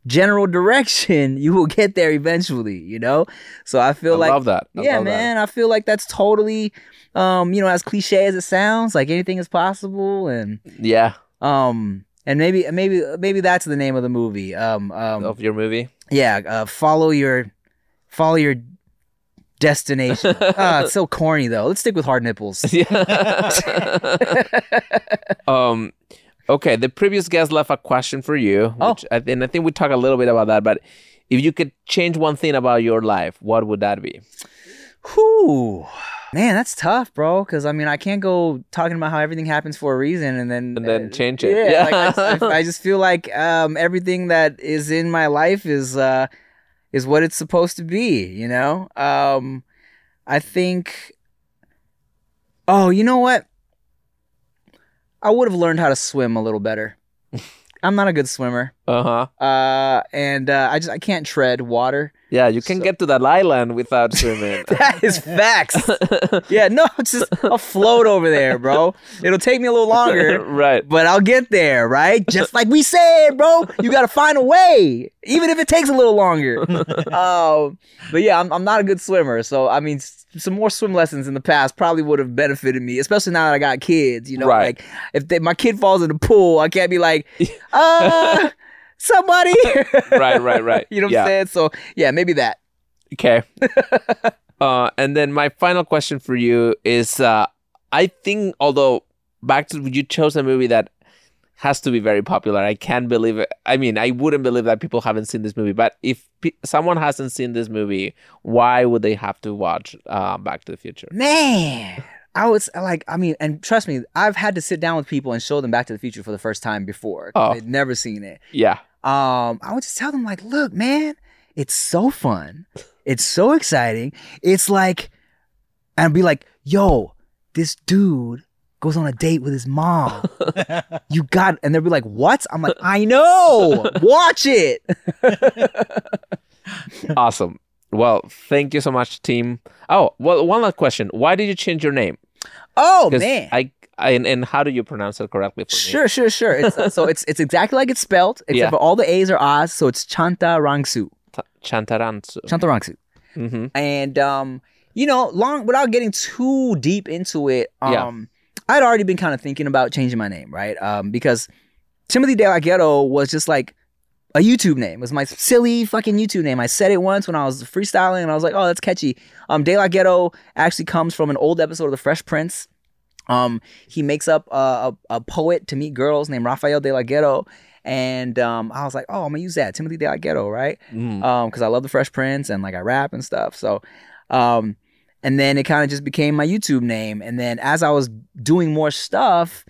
[SPEAKER 2] general direction, you will get there eventually. You know, so I feel
[SPEAKER 3] I
[SPEAKER 2] like
[SPEAKER 3] love that. I
[SPEAKER 2] yeah,
[SPEAKER 3] love that.
[SPEAKER 2] man. I feel like that's totally, um, you know, as cliche as it sounds, like anything is possible, and
[SPEAKER 3] Yeah.
[SPEAKER 2] um, and maybe, maybe, maybe that's the name of the movie. Um, um,
[SPEAKER 3] Of your movie.
[SPEAKER 2] yeah, uh, follow your, follow your destination. (laughs) Ah, it's so corny though. Let's stick with hard nipples. (laughs)
[SPEAKER 3] Yeah. (laughs) um. Okay. The previous guest left a question for you,
[SPEAKER 2] Oh.
[SPEAKER 3] I, and I think we talked a little bit about that. But if you could change one thing about your life, what would that be?
[SPEAKER 2] Whew. Man, that's tough, bro. Because I mean, I can't go talking about how everything happens for a reason and then
[SPEAKER 3] And then
[SPEAKER 2] uh,
[SPEAKER 3] change it.
[SPEAKER 2] Yeah,
[SPEAKER 3] Yeah.
[SPEAKER 2] like, I, I- (laughs) I just feel like um, everything that is in my life is uh, is what it's supposed to be. You know, um, I think. Oh, you know what? I would have learned how to swim a little better. (laughs) I'm not a good swimmer,
[SPEAKER 3] Uh huh.
[SPEAKER 2] uh, and uh, I just I can't tread water.
[SPEAKER 3] Yeah, you can
[SPEAKER 2] So-
[SPEAKER 3] get to that island without swimming. (laughs)
[SPEAKER 2] That is facts. (laughs) Yeah, no, it's just I'll float over there, bro. It'll take me a little longer,
[SPEAKER 3] right.
[SPEAKER 2] but I'll get there, right? Just like we said, bro. You gotta find a way, even if it takes a little longer. Um, but yeah, I'm, I'm not a good swimmer, so I mean, some more swim lessons in the past probably would have benefited me, especially now that I got kids. You know,
[SPEAKER 3] Right.
[SPEAKER 2] like if they, my kid falls in the pool, I can't be like, (laughs) uh, somebody. (laughs)
[SPEAKER 3] Right, right, right. (laughs)
[SPEAKER 2] you know what
[SPEAKER 3] Yeah.
[SPEAKER 2] I'm saying? So yeah, maybe that.
[SPEAKER 3] Okay. uh, and then my final question for you is: uh, I think, although back to you chose a movie that has to be very popular. I can't believe it. I mean, I wouldn't believe that people haven't seen this movie. But if pe- someone hasn't seen this movie, why would they have to watch uh, Back to the Future?
[SPEAKER 2] Man, I was like, I mean, and trust me, I've had to sit down with people and show them Back to the Future for the first time before.
[SPEAKER 3] Oh.
[SPEAKER 2] They'd never seen it.
[SPEAKER 3] Yeah.
[SPEAKER 2] Um, I would just tell them like, look, man, it's so fun. It's so exciting. It's like, and be like, yo, this dude goes on a date with his mom. (laughs) you got, and they'll be like, "What?" I'm like, "I know. Watch it." (laughs)
[SPEAKER 3] awesome. Well, thank you so much, team. Oh, well, one last question. Why did you change your name?
[SPEAKER 2] Oh man.
[SPEAKER 3] I, I and, and how do you pronounce it correctly for me?
[SPEAKER 2] Sure, sure, sure. It's, (laughs) so it's it's exactly like it's spelled, except
[SPEAKER 3] Yeah.
[SPEAKER 2] for all the A's are O's. So it's Chanta Rangsu.
[SPEAKER 3] Ta- Chantaransu.
[SPEAKER 2] Chanta Rangsu.
[SPEAKER 3] hmm
[SPEAKER 2] And um, you know, long without getting too deep into it, um,
[SPEAKER 3] Yeah.
[SPEAKER 2] I'd already been kind of thinking about changing my name, right? Um, because Timothy De La Ghetto was just like a YouTube name. It was my silly fucking YouTube name. I said it once when I was freestyling, and I was like, "Oh, that's catchy." Um, De La Ghetto actually comes from an old episode of The Fresh Prince. Um, he makes up a, a, a poet to meet girls named Rafael De La Ghetto, and um, I was like, "Oh, I'm gonna use that Timothy De La Ghetto, right?"
[SPEAKER 3] Mm.
[SPEAKER 2] um because I love the Fresh Prince and like I rap and stuff. So um and then it kind of just became my YouTube name. And then as I was doing more stuff,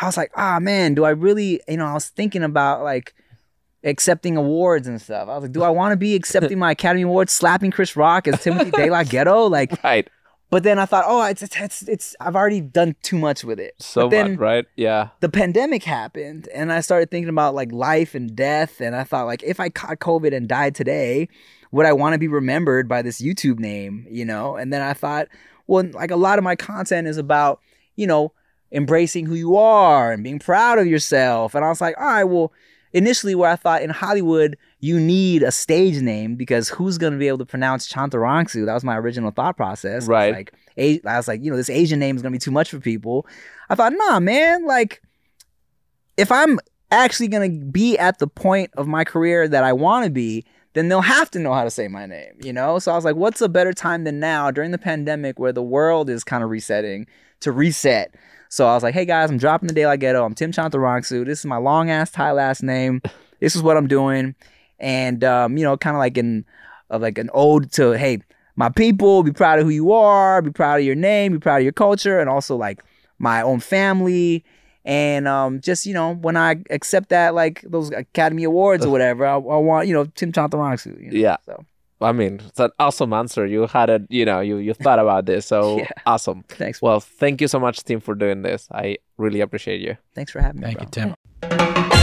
[SPEAKER 2] I was like, ah man, do I really you know, I was thinking about like accepting awards and stuff. I was like, do I want to be accepting my Academy Award slapping Chris Rock as Timothy (laughs) De La Ghetto? Like
[SPEAKER 3] Right.
[SPEAKER 2] but then I thought, oh, it's it's it's, it's I've already done too much with it.
[SPEAKER 3] So
[SPEAKER 2] but then
[SPEAKER 3] much, right? Yeah.
[SPEAKER 2] the pandemic happened and I started thinking about like life and death and I thought like if I caught COVID and died today, would I want to be remembered by this YouTube name, you know? And then I thought, well, like a lot of my content is about, you know, embracing who you are and being proud of yourself. And I was like, all right, well, initially where I thought in Hollywood you need a stage name because who's going to be able to pronounce Chantarangsu? That was my original thought process. I
[SPEAKER 3] Right.
[SPEAKER 2] Like A- I was like, you know, this Asian name is going to be too much for people. I thought, nah, man, like if I'm actually going to be at the point of my career that I want to be, then they'll have to know how to say my name, you know? So I was like, what's a better time than now during the pandemic where the world is kind of resetting to reset? So I was like, hey guys, I'm dropping the De La Ghetto. I'm Tim Chantarangsu. This is my long ass Thai last name. (laughs) This is what I'm doing. And, um, you know, kind of like in, of like an ode to, hey, my people, be proud of who you are, be proud of your name, be proud of your culture, and also like my own family. And um, just you know, when I accept that like those Academy Awards or whatever, I, I want you know Tim Chantarangsu. You know?
[SPEAKER 3] Yeah.
[SPEAKER 2] So
[SPEAKER 3] I mean, it's an awesome answer. You had it, you know, you, you thought about this. So (laughs)
[SPEAKER 2] Yeah.
[SPEAKER 3] awesome.
[SPEAKER 2] thanks.
[SPEAKER 3] Well, thank you so much, Tim, for doing this. I really appreciate you.
[SPEAKER 2] thanks for having me.
[SPEAKER 1] Thank
[SPEAKER 2] bro.
[SPEAKER 1] you, Tim.